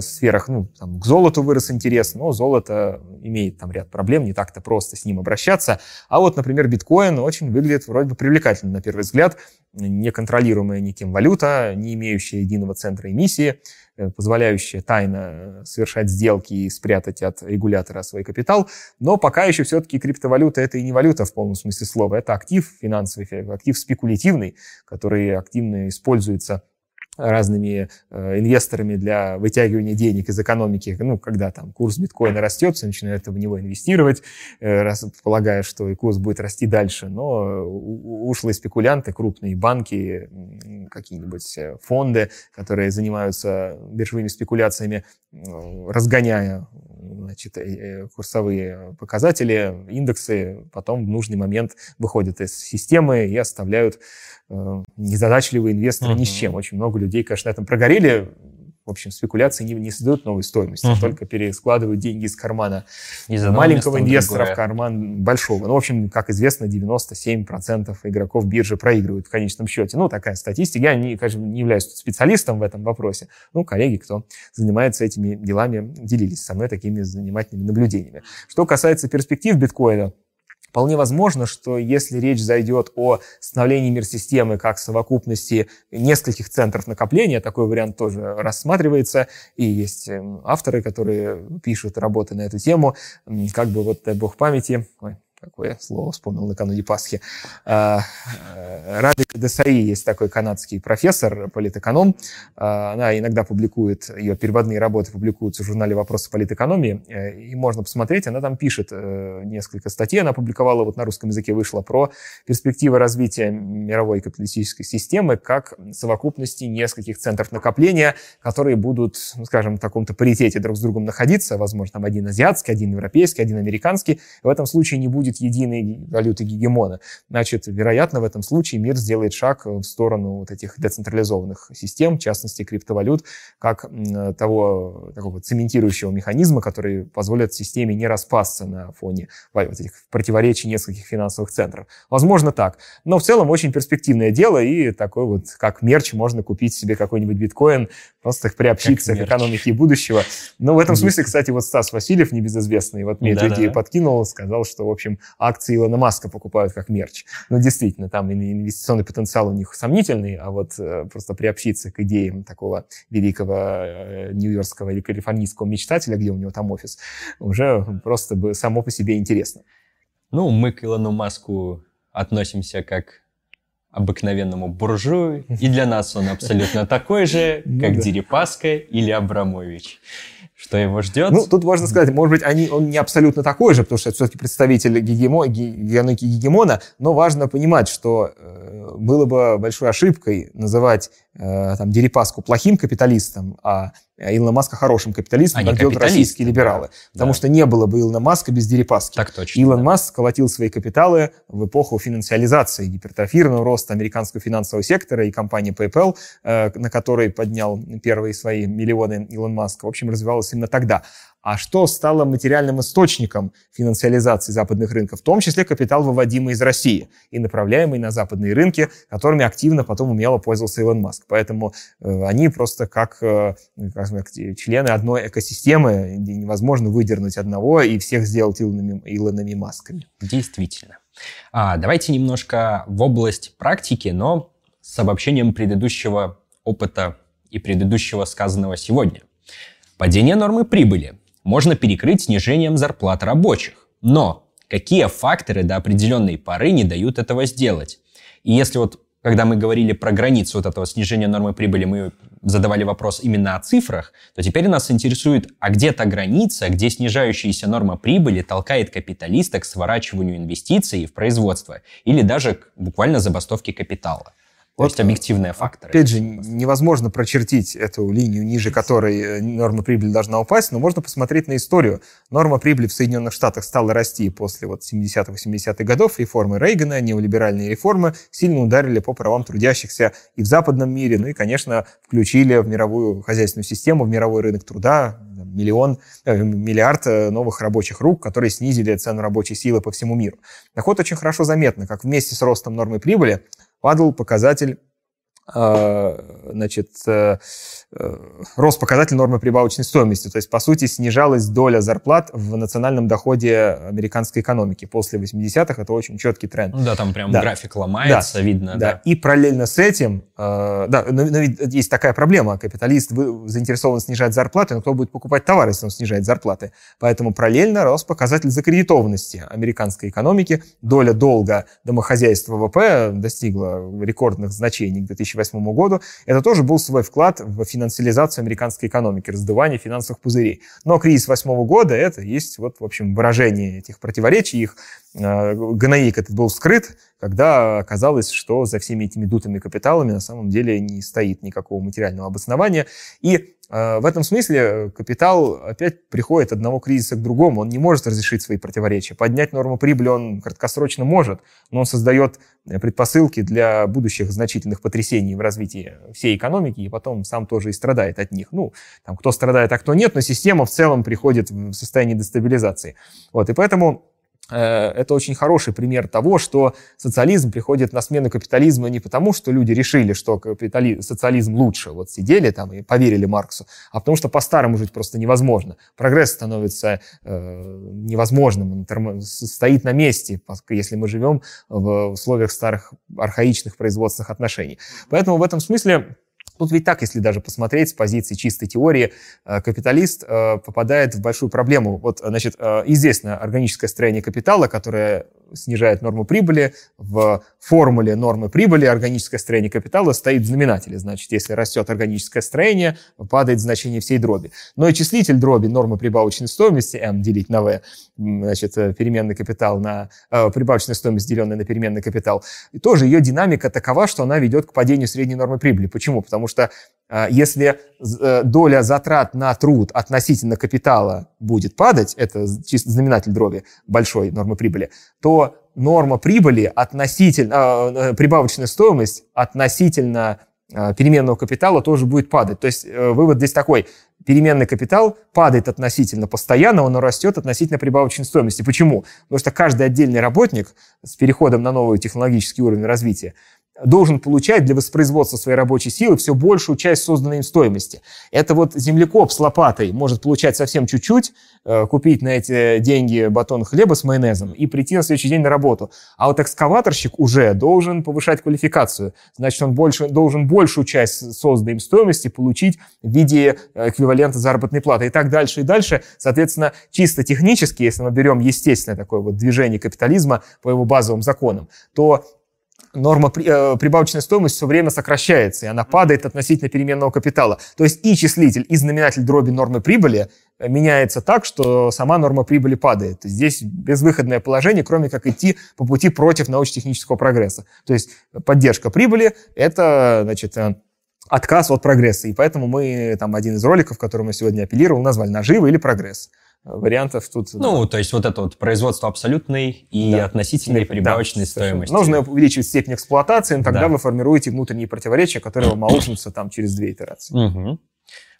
сферах. Ну, там, к золоту вырос интерес, но золото имеет там ряд проблем, не так-то просто с ним обращаться. А вот, например, биткоин очень выглядит вроде бы привлекательно на первый взгляд, неконтролируемая никем валюта, не имеющая единого центра эмиссии, э, позволяющая тайно совершать сделки и спрятать от регулятора свой капитал. Но пока еще все-таки криптовалюта это и не валюта в полном смысле слова. Это актив финансовый, актив спекулятивный, который активно используется разными э, инвесторами для вытягивания денег из экономики, ну, когда там курс биткоина растет, все начинают в него инвестировать, э, раз, полагая, что и курс будет расти дальше, но ушлые спекулянты, крупные банки, какие-нибудь э, фонды, которые занимаются биржевыми спекуляциями, разгоняя значит, э, курсовые показатели, индексы, потом в нужный момент выходят из системы и оставляют э, незадачливые инвесторы uh-huh. ни с чем. Очень много людей, конечно, на этом прогорели, в общем, спекуляции не, не создают новой стоимости, uh-huh. только перескладывают деньги из кармана из маленького инвестора в карман большого. Ну, в общем, как известно, 97% игроков биржи проигрывают в конечном счете. Ну, такая статистика. Я, не, конечно, не являюсь специалистом в этом вопросе. Ну, коллеги, кто занимается этими делами, делились со мной такими занимательными наблюдениями. Что касается перспектив биткоина, Вполне возможно, что если речь зайдет о становлении мир-системы как совокупности нескольких центров накопления, такой вариант тоже рассматривается, и есть эм, авторы, которые пишут работы на эту тему, как бы вот, дай бог памяти, ой, какое слово вспомнил накануне Пасхи. А, э, Радик Десаи есть такой канадский профессор, политэконом. А, она иногда публикует, ее переводные работы публикуются в журнале «Вопросы политэкономии», э, и можно посмотреть, она там пишет э, несколько статей, она публиковала, вот на русском языке вышла, про перспективы развития мировой капиталистической системы как совокупности нескольких центров накопления, которые будут, ну, скажем, в таком-то паритете друг с другом находиться, возможно, там один азиатский, один европейский, один американский. В этом случае не будет будет единой валюты гегемона. Значит, вероятно, в этом случае мир сделает шаг в сторону вот этих децентрализованных систем, в частности, криптовалют, как того такого цементирующего механизма, который позволит системе не распасться на фоне вот этих противоречий нескольких финансовых центров. Возможно, так. Но в целом очень перспективное дело, и такой вот, как мерч, можно купить себе какой-нибудь биткоин, просто приобщиться к экономике будущего. Но в этом смысле, кстати, вот Стас Васильев, небезызвестный, вот мне эту идею подкинул, сказал, что, в общем, акции Илона Маска покупают как мерч. Ну, действительно, там инвестиционный потенциал у них сомнительный, а вот э, просто приобщиться к идеям такого великого э, нью-йоркского или калифорнийского мечтателя, где у него там офис, уже просто бы само по себе интересно. Ну, мы к Илону Маску относимся как обыкновенному буржую, и для нас он абсолютно такой же, ну как Дерипаска или Абрамович что его ждет. Ну, тут можно сказать, может быть, они, он не абсолютно такой же, потому что это все-таки представитель гегемо, геноки гегемона, но важно понимать, что э, было бы большой ошибкой называть э, там, Дерипаску плохим капиталистом, а Илона Маска хорошим капиталистом, а как делают российские либералы. Да. Потому да. что не было бы Илона Маска без Дерипаски. Так точно. Илон да. Маск колотил свои капиталы в эпоху финансиализации, гипертрофированного роста американского финансового сектора и компании PayPal, э, на которой поднял первые свои миллионы Илон Маск, в общем, развивалась именно тогда а что стало материальным источником финансиализации западных рынков, в том числе капитал, выводимый из России и направляемый на западные рынки, которыми активно потом умело пользовался Илон Маск. Поэтому э, они просто как, э, как члены одной экосистемы, где невозможно выдернуть одного и всех сделать Илонами, Илонами Масками. Действительно. А, давайте немножко в область практики, но с обобщением предыдущего опыта и предыдущего сказанного сегодня. Падение нормы прибыли – можно перекрыть снижением зарплат рабочих. Но какие факторы до определенной поры не дают этого сделать? И если вот когда мы говорили про границу вот этого снижения нормы прибыли, мы задавали вопрос именно о цифрах, то теперь нас интересует, а где та граница, где снижающаяся норма прибыли толкает капиталиста к сворачиванию инвестиций в производство или даже к буквально забастовке капитала. Вот, есть объективные факторы. Опять же, невозможно прочертить эту линию, ниже которой э, норма прибыли должна упасть, но можно посмотреть на историю. Норма прибыли в Соединенных Штатах стала расти после вот 70-80-х годов. Реформы Рейгана, неолиберальные реформы сильно ударили по правам трудящихся и в западном мире, ну и, конечно, включили в мировую хозяйственную систему, в мировой рынок труда миллион, э, миллиард э, новых рабочих рук, которые снизили цену рабочей силы по всему миру. Так вот, очень хорошо заметно, как вместе с ростом нормы прибыли падал показатель значит, э, э, рост показатель нормы прибавочной стоимости. То есть, по сути, снижалась доля зарплат в национальном доходе американской экономики. После 80-х это очень четкий тренд. Ну да, там прям да. график ломается, да. видно. Да. да. И параллельно с этим, э, да, но, но есть такая проблема. Капиталист заинтересован снижать зарплаты, но кто будет покупать товары, если он снижает зарплаты? Поэтому параллельно рос показатель закредитованности американской экономики. Доля долга домохозяйства ВВП достигла рекордных значений к 2000 2008 году, это тоже был свой вклад в финансиализацию американской экономики, раздувание финансовых пузырей. Но кризис 2008 года — это есть, вот, в общем, выражение этих противоречий, их э, ганаик этот был скрыт, когда оказалось, что за всеми этими дутыми капиталами на самом деле не стоит никакого материального обоснования. И э, в этом смысле капитал опять приходит одного кризиса к другому. Он не может разрешить свои противоречия. Поднять норму прибыли он краткосрочно может, но он создает предпосылки для будущих значительных потрясений в развитии всей экономики, и потом сам тоже и страдает от них. Ну, там, кто страдает, а кто нет, но система в целом приходит в состояние дестабилизации. Вот, и поэтому Э, это очень хороший пример того, что социализм приходит на смену капитализма не потому, что люди решили, что капитали... социализм лучше, вот сидели там и поверили Марксу, а потому что по-старому жить просто невозможно. Прогресс становится э, невозможным, он стоит на месте, если мы живем в условиях старых архаичных производственных отношений. Поэтому в этом смысле Тут ведь так, если даже посмотреть с позиции чистой теории, э, капиталист э, попадает в большую проблему. Вот, значит, э, известно органическое строение капитала, которое снижает норму прибыли. В формуле нормы прибыли органическое строение капитала стоит в знаменателе. Значит, если растет органическое строение, падает значение всей дроби. Но и числитель дроби нормы прибавочной стоимости, m делить на v, значит, переменный капитал на прибавочная стоимость, деленная на переменный капитал, и тоже ее динамика такова, что она ведет к падению средней нормы прибыли. Почему? Потому что э, если э, доля затрат на труд относительно капитала будет падать, это чисто знаменатель дроби большой нормы прибыли, то норма прибыли относительно, э, прибавочная стоимость относительно переменного капитала тоже будет падать. То есть вывод здесь такой. Переменный капитал падает относительно постоянного, но растет относительно прибавочной стоимости. Почему? Потому что каждый отдельный работник с переходом на новый технологический уровень развития должен получать для воспроизводства своей рабочей силы все большую часть созданной им стоимости. Это вот землекоп с лопатой может получать совсем чуть-чуть, э, купить на эти деньги батон хлеба с майонезом и прийти на следующий день на работу. А вот экскаваторщик уже должен повышать квалификацию. Значит, он больше, должен большую часть созданной им стоимости получить в виде эквивалента заработной платы и так дальше и дальше. Соответственно, чисто технически, если мы берем естественное такое вот движение капитализма по его базовым законам, то норма э, прибавочной стоимости все время сокращается, и она падает относительно переменного капитала. То есть и числитель, и знаменатель дроби нормы прибыли э, меняется так, что сама норма прибыли падает. Здесь безвыходное положение, кроме как идти по пути против научно-технического прогресса. То есть поддержка прибыли — это значит, э, отказ от прогресса. И поэтому мы, там, один из роликов, который мы сегодня апеллировал, назвали «Наживы или прогресс» вариантов тут... Ну, да. то есть вот это вот производство абсолютной и да. относительной прибавочной да, стоимости. Нужно увеличивать степень эксплуатации, тогда да. вы формируете внутренние противоречия, которые вам аукнутся там через две итерации. Угу.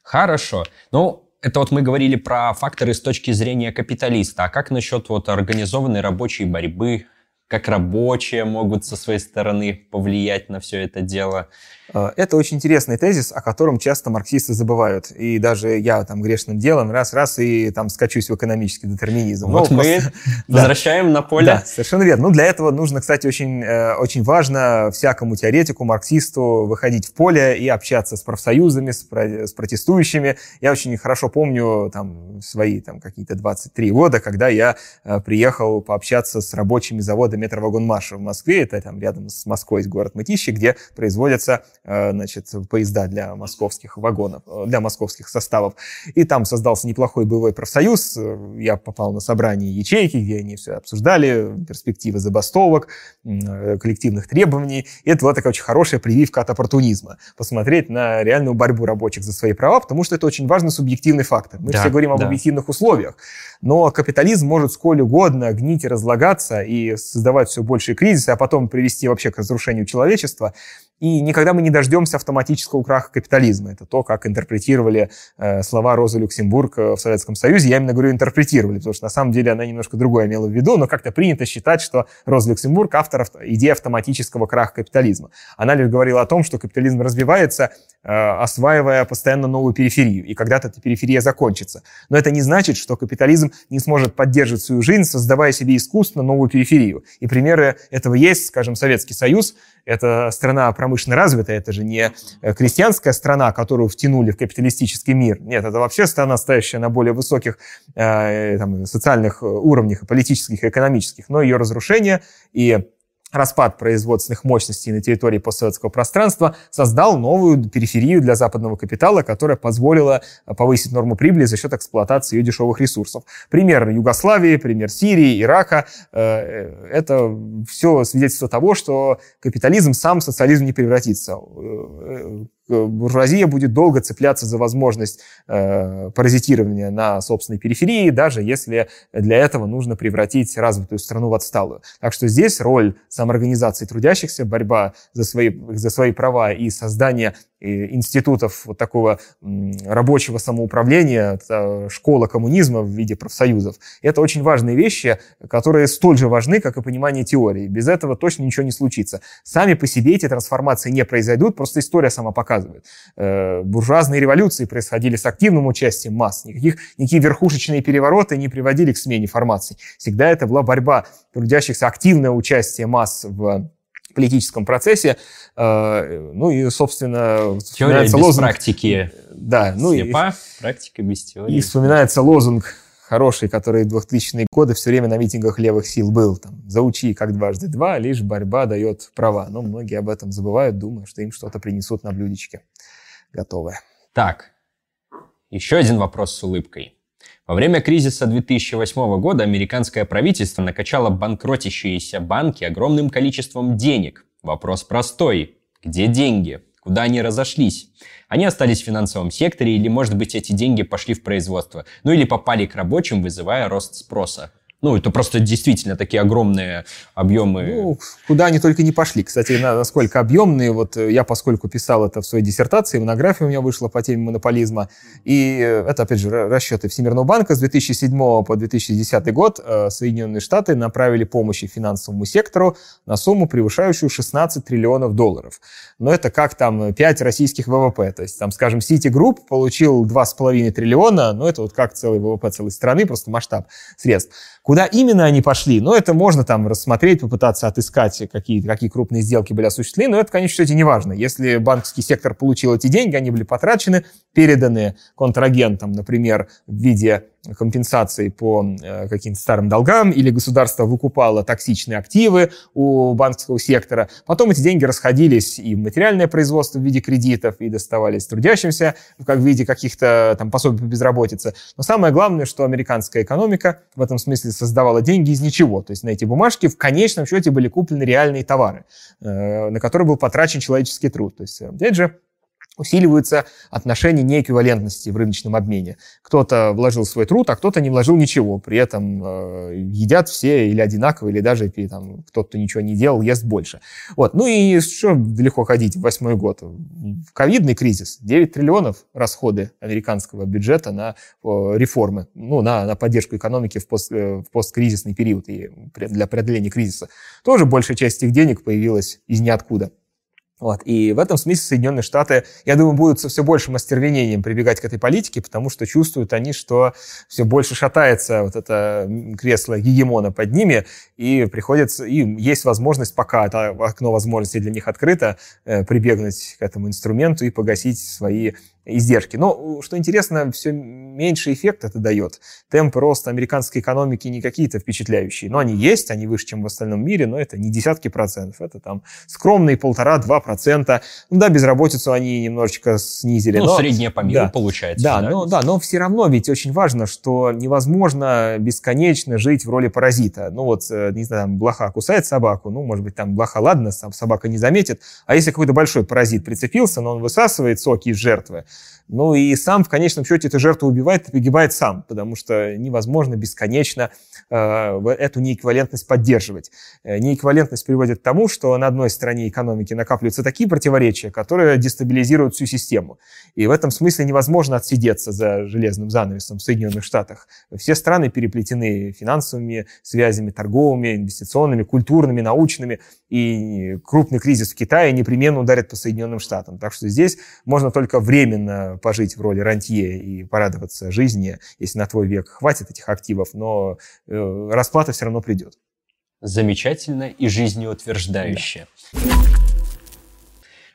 Хорошо. Ну, это вот мы говорили про факторы с точки зрения капиталиста. А как насчет вот организованной рабочей борьбы? Как рабочие могут со своей стороны повлиять на все это дело? Э, это очень интересный тезис, о котором часто марксисты забывают. И даже я там грешным делом раз-раз и там скачусь в экономический детерминизм. Вот Но мы просто... возвращаем на поле. Да, совершенно верно. Ну, для этого нужно, кстати, очень, э, очень важно всякому теоретику, марксисту выходить в поле и общаться с профсоюзами, с, с протестующими. Я очень хорошо помню там свои там какие-то 23 года, когда я э, приехал пообщаться с рабочими завода метровагонмаша в Москве. Это там рядом с Москвой, город Мытищи, где производятся значит, поезда для московских вагонов, э, для московских составов. И там создался неплохой боевой профсоюз. Я попал на собрание ячейки, где они все обсуждали, перспективы забастовок, э, коллективных требований. И это была такая очень хорошая прививка от оппортунизма. Посмотреть на реальную борьбу рабочих за свои права, потому что это очень важный субъективный фактор. Мы да, все говорим об да. объективных условиях, но капитализм может сколь угодно гнить и разлагаться и создавать все большие кризисы, а потом привести вообще к разрушению человечества. И никогда мы не дождемся автоматического краха капитализма. Это то, как интерпретировали э, слова Розы Люксембург э, в Советском Союзе. Я именно говорю интерпретировали, потому что на самом деле она немножко другое имела в виду, но как-то принято считать, что Роза Люксембург автор идеи автоматического краха капитализма. Она лишь говорила о том, что капитализм развивается, э, осваивая постоянно новую периферию, и когда-то эта периферия закончится. Но это не значит, что капитализм не сможет поддерживать свою жизнь, создавая себе искусственно новую периферию. И примеры этого есть, скажем, Советский Союз, это страна промышленно развитая, это же не э, крестьянская страна, которую втянули в капиталистический мир. Нет, это вообще страна, стоящая на более высоких э, там, социальных уровнях, и политических, и экономических. Но ее разрушение и распад производственных мощностей на территории постсоветского пространства создал новую периферию для западного капитала, которая позволила повысить норму прибыли за счет эксплуатации ее дешевых ресурсов. Пример Югославии, пример Сирии, Ирака э, — это все свидетельство того, что капитализм сам в социализм не превратится э, Э, буржуазия будет долго цепляться за возможность э, паразитирования на собственной периферии, даже если для этого нужно превратить развитую страну в отсталую. Так что здесь роль самоорганизации трудящихся, борьба за свои, за свои права и создание институтов вот такого рабочего самоуправления, школа коммунизма в виде профсоюзов. Это очень важные вещи, которые столь же важны, как и понимание теории. Без этого точно ничего не случится. Сами по себе эти трансформации не произойдут, просто история сама показывает. Э, буржуазные революции происходили с активным участием масс. Никаких, никакие верхушечные перевороты не приводили к смене формаций. Всегда это была борьба трудящихся, активное участие масс в политическом процессе. Э, ну и, собственно, Теория без лозунг... практики. Да, ну Слепа, и... практика без теории. И вспоминается лозунг хороший, который в 2000-е годы все время на митингах левых сил был. Там, Заучи как дважды два, лишь борьба дает права. Но многие об этом забывают, думая, что им что-то принесут на блюдечке готовое. Так, еще один вопрос с улыбкой. Во время кризиса 2008 года американское правительство накачало банкротящиеся банки огромным количеством денег. Вопрос простой. Где деньги? Куда они разошлись? Они остались в финансовом секторе или, может быть, эти деньги пошли в производство? Ну или попали к рабочим, вызывая рост спроса? Ну, это просто действительно такие огромные объемы. Ну, куда они только не пошли. Кстати, насколько объемные, вот э, я, поскольку писал это в своей диссертации, монография у меня вышла по теме монополизма, и э, это, опять же, расчеты Всемирного банка с 2007 по 2010 год э, Соединенные Штаты направили помощи финансовому сектору на сумму, превышающую 16 триллионов долларов. Но это как там 5 российских ВВП. То есть, там, скажем, Citigroup получил 2,5 триллиона, но это вот как целый ВВП целой страны, просто масштаб средств. Куда именно они пошли, ну, это можно там рассмотреть, попытаться отыскать, какие, какие крупные сделки были осуществлены, но это, конечно, кстати, не важно. Если банковский сектор получил эти деньги, они были потрачены, переданы контрагентам, например, в виде компенсации по э, каким-то старым долгам, или государство выкупало токсичные активы у банковского сектора. Потом эти деньги расходились и в материальное производство в виде кредитов, и доставались трудящимся как в виде каких-то там пособий по безработице. Но самое главное, что американская экономика в этом смысле создавала деньги из ничего. То есть на эти бумажки в конечном счете были куплены реальные товары, э, на которые был потрачен человеческий труд. То есть, опять же, усиливаются отношения неэквивалентности в рыночном обмене. Кто-то вложил свой труд, а кто-то не вложил ничего. При этом э, едят все или одинаково, или даже там, кто-то ничего не делал, ест больше. Вот. Ну и что далеко ходить в восьмой год? Ковидный кризис. 9 триллионов расходы американского бюджета на э, реформы, ну, на, на поддержку экономики в, пост, э, в посткризисный период и для преодоления кризиса. Тоже большая часть этих денег появилась из ниоткуда. Вот. И в этом смысле Соединенные Штаты, я думаю, будут со все большим остервенением прибегать к этой политике, потому что чувствуют они, что все больше шатается вот это кресло гегемона под ними, и приходится, и есть возможность, пока это окно возможностей для них открыто, э, прибегнуть к этому инструменту и погасить свои издержки. Но, что интересно, все меньше эффект это дает. Темпы роста американской экономики не какие-то впечатляющие. Но они есть, они выше, чем в остальном мире, но это не десятки процентов. Это там скромные полтора-два процента. Ну да, безработицу они немножечко снизили. Ну, но, средняя по миру да, получается. Да, да? Но, да, но все равно ведь очень важно, что невозможно бесконечно жить в роли паразита. Ну вот, э, не знаю, там, блоха кусает собаку, ну, может быть, там блоха, ладно, сам собака не заметит. А если какой-то большой паразит прицепился, но он высасывает соки из жертвы, Ну и сам в конечном счете эту жертву убивает и погибает сам, потому что невозможно бесконечно э, эту неэквивалентность поддерживать. Э, неэквивалентность приводит к тому, что на одной стороне экономики накапливаются такие противоречия, которые дестабилизируют всю систему. И в этом смысле невозможно отсидеться за железным занавесом в Соединенных Штатах. Все страны переплетены финансовыми связями, торговыми, инвестиционными, культурными, научными, и крупный кризис в Китае непременно ударит по Соединенным Штатам. Так что здесь можно только временно пожить в роли рантье и порадоваться жизни, если на твой век хватит этих активов, но э, расплата все равно придет. Замечательно и жизнеутверждающе. Да.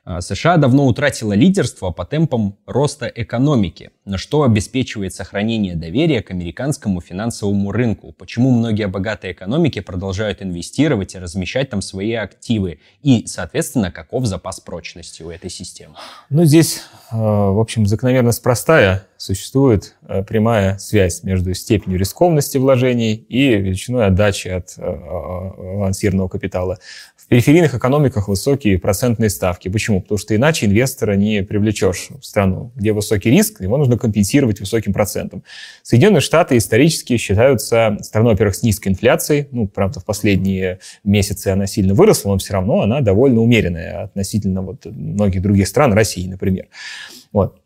А, США давно утратила лидерство по темпам роста экономики, но что обеспечивает сохранение доверия к американскому финансовому рынку? Почему многие богатые экономики продолжают инвестировать и размещать там свои активы? И, соответственно, каков запас прочности у этой системы? Ну, здесь, э, в общем, закономерность простая. Существует э, прямая связь между степенью рискованности вложений и величиной отдачи от э, авансированного капитала периферийных экономиках высокие процентные ставки. Почему? Потому что иначе инвестора не привлечешь в страну, где высокий риск, его нужно компенсировать высоким процентом. Соединенные Штаты исторически считаются страной, во-первых, с низкой инфляцией. Ну, правда, в последние месяцы она сильно выросла, но все равно она довольно умеренная относительно вот многих других стран, России, например. Вот.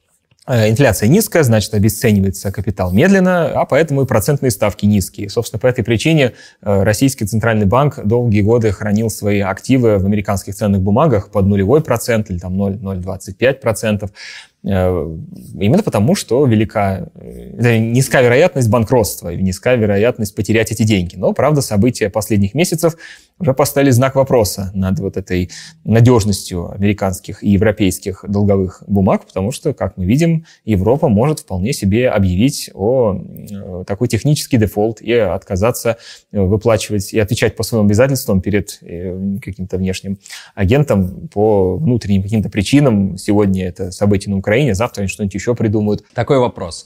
Э, инфляция низкая, значит, обесценивается капитал медленно, а поэтому и процентные ставки низкие. Собственно, по этой причине э, Российский Центральный банк долгие годы хранил свои активы в американских ценных бумагах под нулевой процент или там 0,025 процентов. Э, именно потому, что велика, э, низка вероятность банкротства, низка вероятность потерять эти деньги. Но, правда, события последних месяцев уже поставили знак вопроса над вот этой надежностью американских и европейских долговых бумаг, потому что, как мы видим, Европа может вполне себе объявить о э, такой технический дефолт и отказаться выплачивать и отвечать по своим обязательствам перед каким-то внешним агентом по внутренним каким-то причинам. Сегодня это событие на Украине Украине, завтра они что-нибудь еще придумают. Такой вопрос.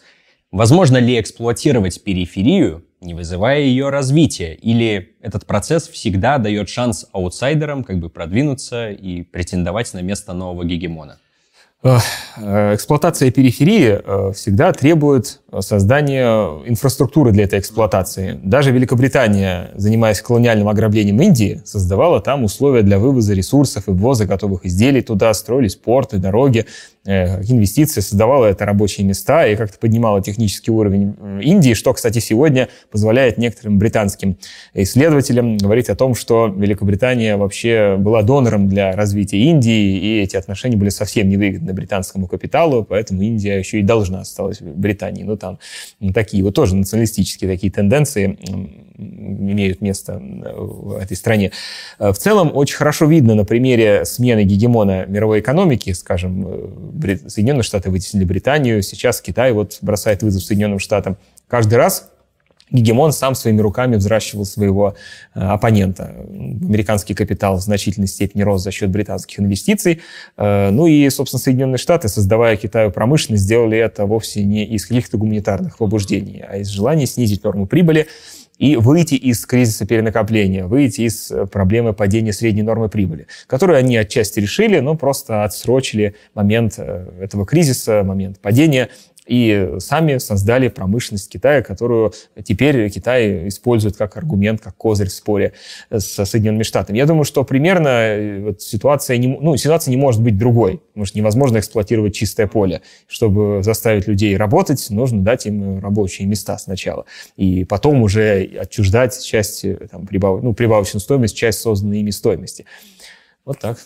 Возможно ли эксплуатировать периферию, не вызывая ее развития? Или этот процесс всегда дает шанс аутсайдерам как бы продвинуться и претендовать на место нового гегемона? Э, эксплуатация периферии э, всегда требует создания инфраструктуры для этой эксплуатации. Даже Великобритания, занимаясь колониальным ограблением Индии, создавала там условия для вывоза ресурсов и ввоза готовых изделий туда, строились порты, дороги, э, инвестиции, создавала это рабочие места и как-то поднимала технический уровень Индии, что, кстати, сегодня позволяет некоторым британским исследователям говорить о том, что Великобритания вообще была донором для развития Индии, и эти отношения были совсем невыгодны британскому капиталу, поэтому Индия еще и должна осталась Британии. Там такие вот тоже националистические такие тенденции имеют место в этой стране. Э, в целом очень хорошо видно на примере смены гегемона мировой экономики, скажем, э, Соединенные Штаты вытеснили Британию, сейчас Китай вот бросает вызов Соединенным Штатам. Каждый раз Гегемон сам своими руками взращивал своего э, оппонента. Американский капитал в значительной степени рос за счет британских инвестиций. Э, ну и, собственно, Соединенные Штаты, создавая Китаю промышленность, сделали это вовсе не из каких-то гуманитарных побуждений, а из желания снизить норму прибыли и выйти из кризиса перенакопления, выйти из э, проблемы падения средней нормы прибыли, которую они отчасти решили, но просто отсрочили момент этого кризиса, момент падения и сами создали промышленность Китая, которую теперь Китай использует как аргумент, как козырь в споре с Соединенными Штатами. Я думаю, что примерно э, вот ситуация, не, ну, ситуация не может быть другой, потому что невозможно эксплуатировать чистое поле. Чтобы заставить людей работать, нужно дать им рабочие места сначала, и потом уже отчуждать часть, э, там, прибав, ну, прибавочную стоимость, часть созданной ими стоимости. Вот так.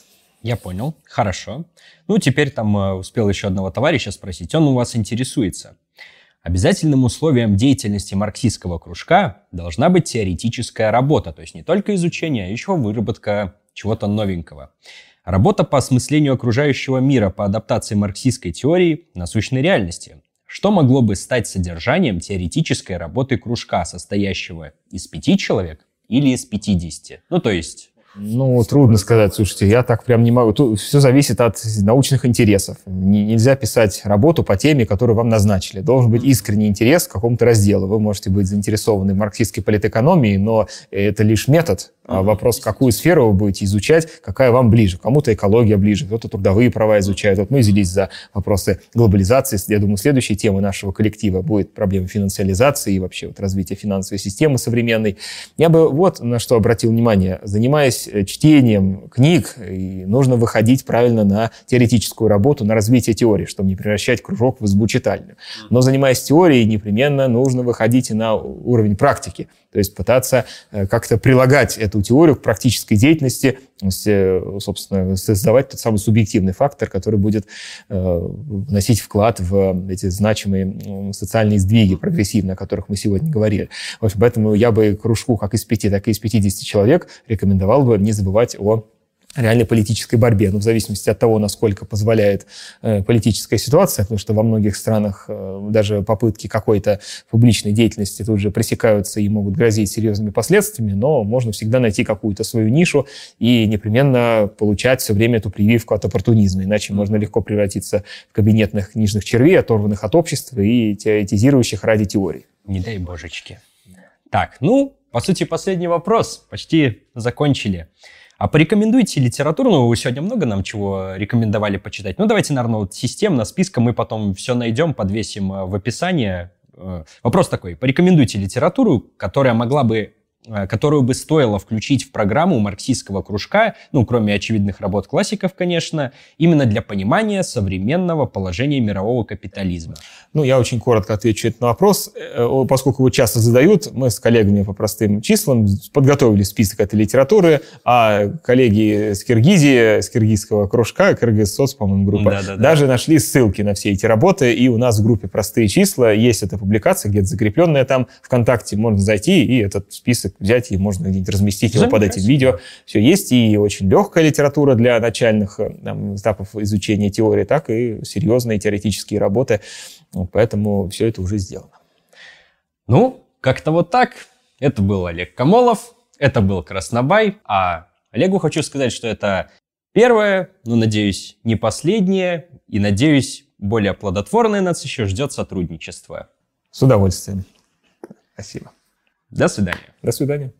Я понял. Хорошо. Ну, теперь там э, успел еще одного товарища спросить. Он у вас интересуется. Обязательным условием деятельности марксистского кружка должна быть теоретическая работа, то есть не только изучение, а еще выработка чего-то новенького. Работа по осмыслению окружающего мира, по адаптации марксистской теории на сущной реальности. Что могло бы стать содержанием теоретической работы кружка, состоящего из пяти человек или из пятидесяти? Ну, то есть ну, трудно сказать. Слушайте, я так прям не могу. Тут все зависит от научных интересов. нельзя писать работу по теме, которую вам назначили. Должен быть искренний интерес к какому-то разделу. Вы можете быть заинтересованы в марксистской политэкономии, но это лишь метод, вопрос, какую сферу вы будете изучать, какая вам ближе. Кому-то экология ближе, кто-то трудовые права изучает. Вот мы взялись за вопросы глобализации. Я думаю, следующей темой нашего коллектива будет проблема финансиализации и вообще вот развития финансовой системы современной. Я бы вот на что обратил внимание. Занимаясь э, чтением книг, нужно выходить правильно на теоретическую работу, на развитие теории, чтобы не превращать кружок в избу читальную. Но занимаясь теорией, непременно нужно выходить и на уровень практики. То есть пытаться э, как-то прилагать эту теорию к практической деятельности, э, собственно, создавать тот самый субъективный фактор, который будет э, вносить вклад в эти значимые социальные сдвиги прогрессивные, о которых мы сегодня говорили. В общем, поэтому я бы кружку как из пяти, так и из 50 человек рекомендовал бы не забывать о реальной политической борьбе, ну, в зависимости от того, насколько позволяет э, политическая ситуация, потому что во многих странах э, даже попытки какой-то публичной деятельности тут же пресекаются и могут грозить серьезными последствиями, но можно всегда найти какую-то свою нишу и непременно получать все время эту прививку от оппортунизма, иначе можно легко превратиться в кабинетных книжных червей, оторванных от общества и теоретизирующих ради теории. Не дай божечки. Так, ну, по сути, последний вопрос. Почти закончили. А порекомендуйте литературу, ну, вы сегодня много нам чего рекомендовали почитать. Ну, давайте, наверное, вот системно, списком мы потом все найдем, подвесим э, в описании. Э, вопрос такой, порекомендуйте литературу, которая могла бы которую бы стоило включить в программу марксистского кружка, ну, кроме очевидных работ классиков, конечно, именно для понимания современного положения мирового капитализма? Ну, я очень коротко отвечу этот вопрос. Э, поскольку его часто задают, мы с коллегами по простым числам подготовили список этой литературы, а коллеги с Киргизии, с киргизского кружка, Кыргызсоц, по-моему, группа, да, да, да. даже нашли ссылки на все эти работы, и у нас в группе «Простые числа» есть эта публикация, где-то закрепленная там ВКонтакте, можно зайти и этот список взять и можно где-нибудь разместить его под этим видео. Все есть и очень легкая литература для начальных там, этапов изучения теории, так и серьезные теоретические работы. Поэтому все это уже сделано. Ну, как-то вот так. Это был Олег Камолов, это был Краснобай, а Олегу хочу сказать, что это первое, но, надеюсь, не последнее, и, надеюсь, более плодотворное нас еще ждет сотрудничество. С удовольствием. Спасибо. До свидания. До свидания.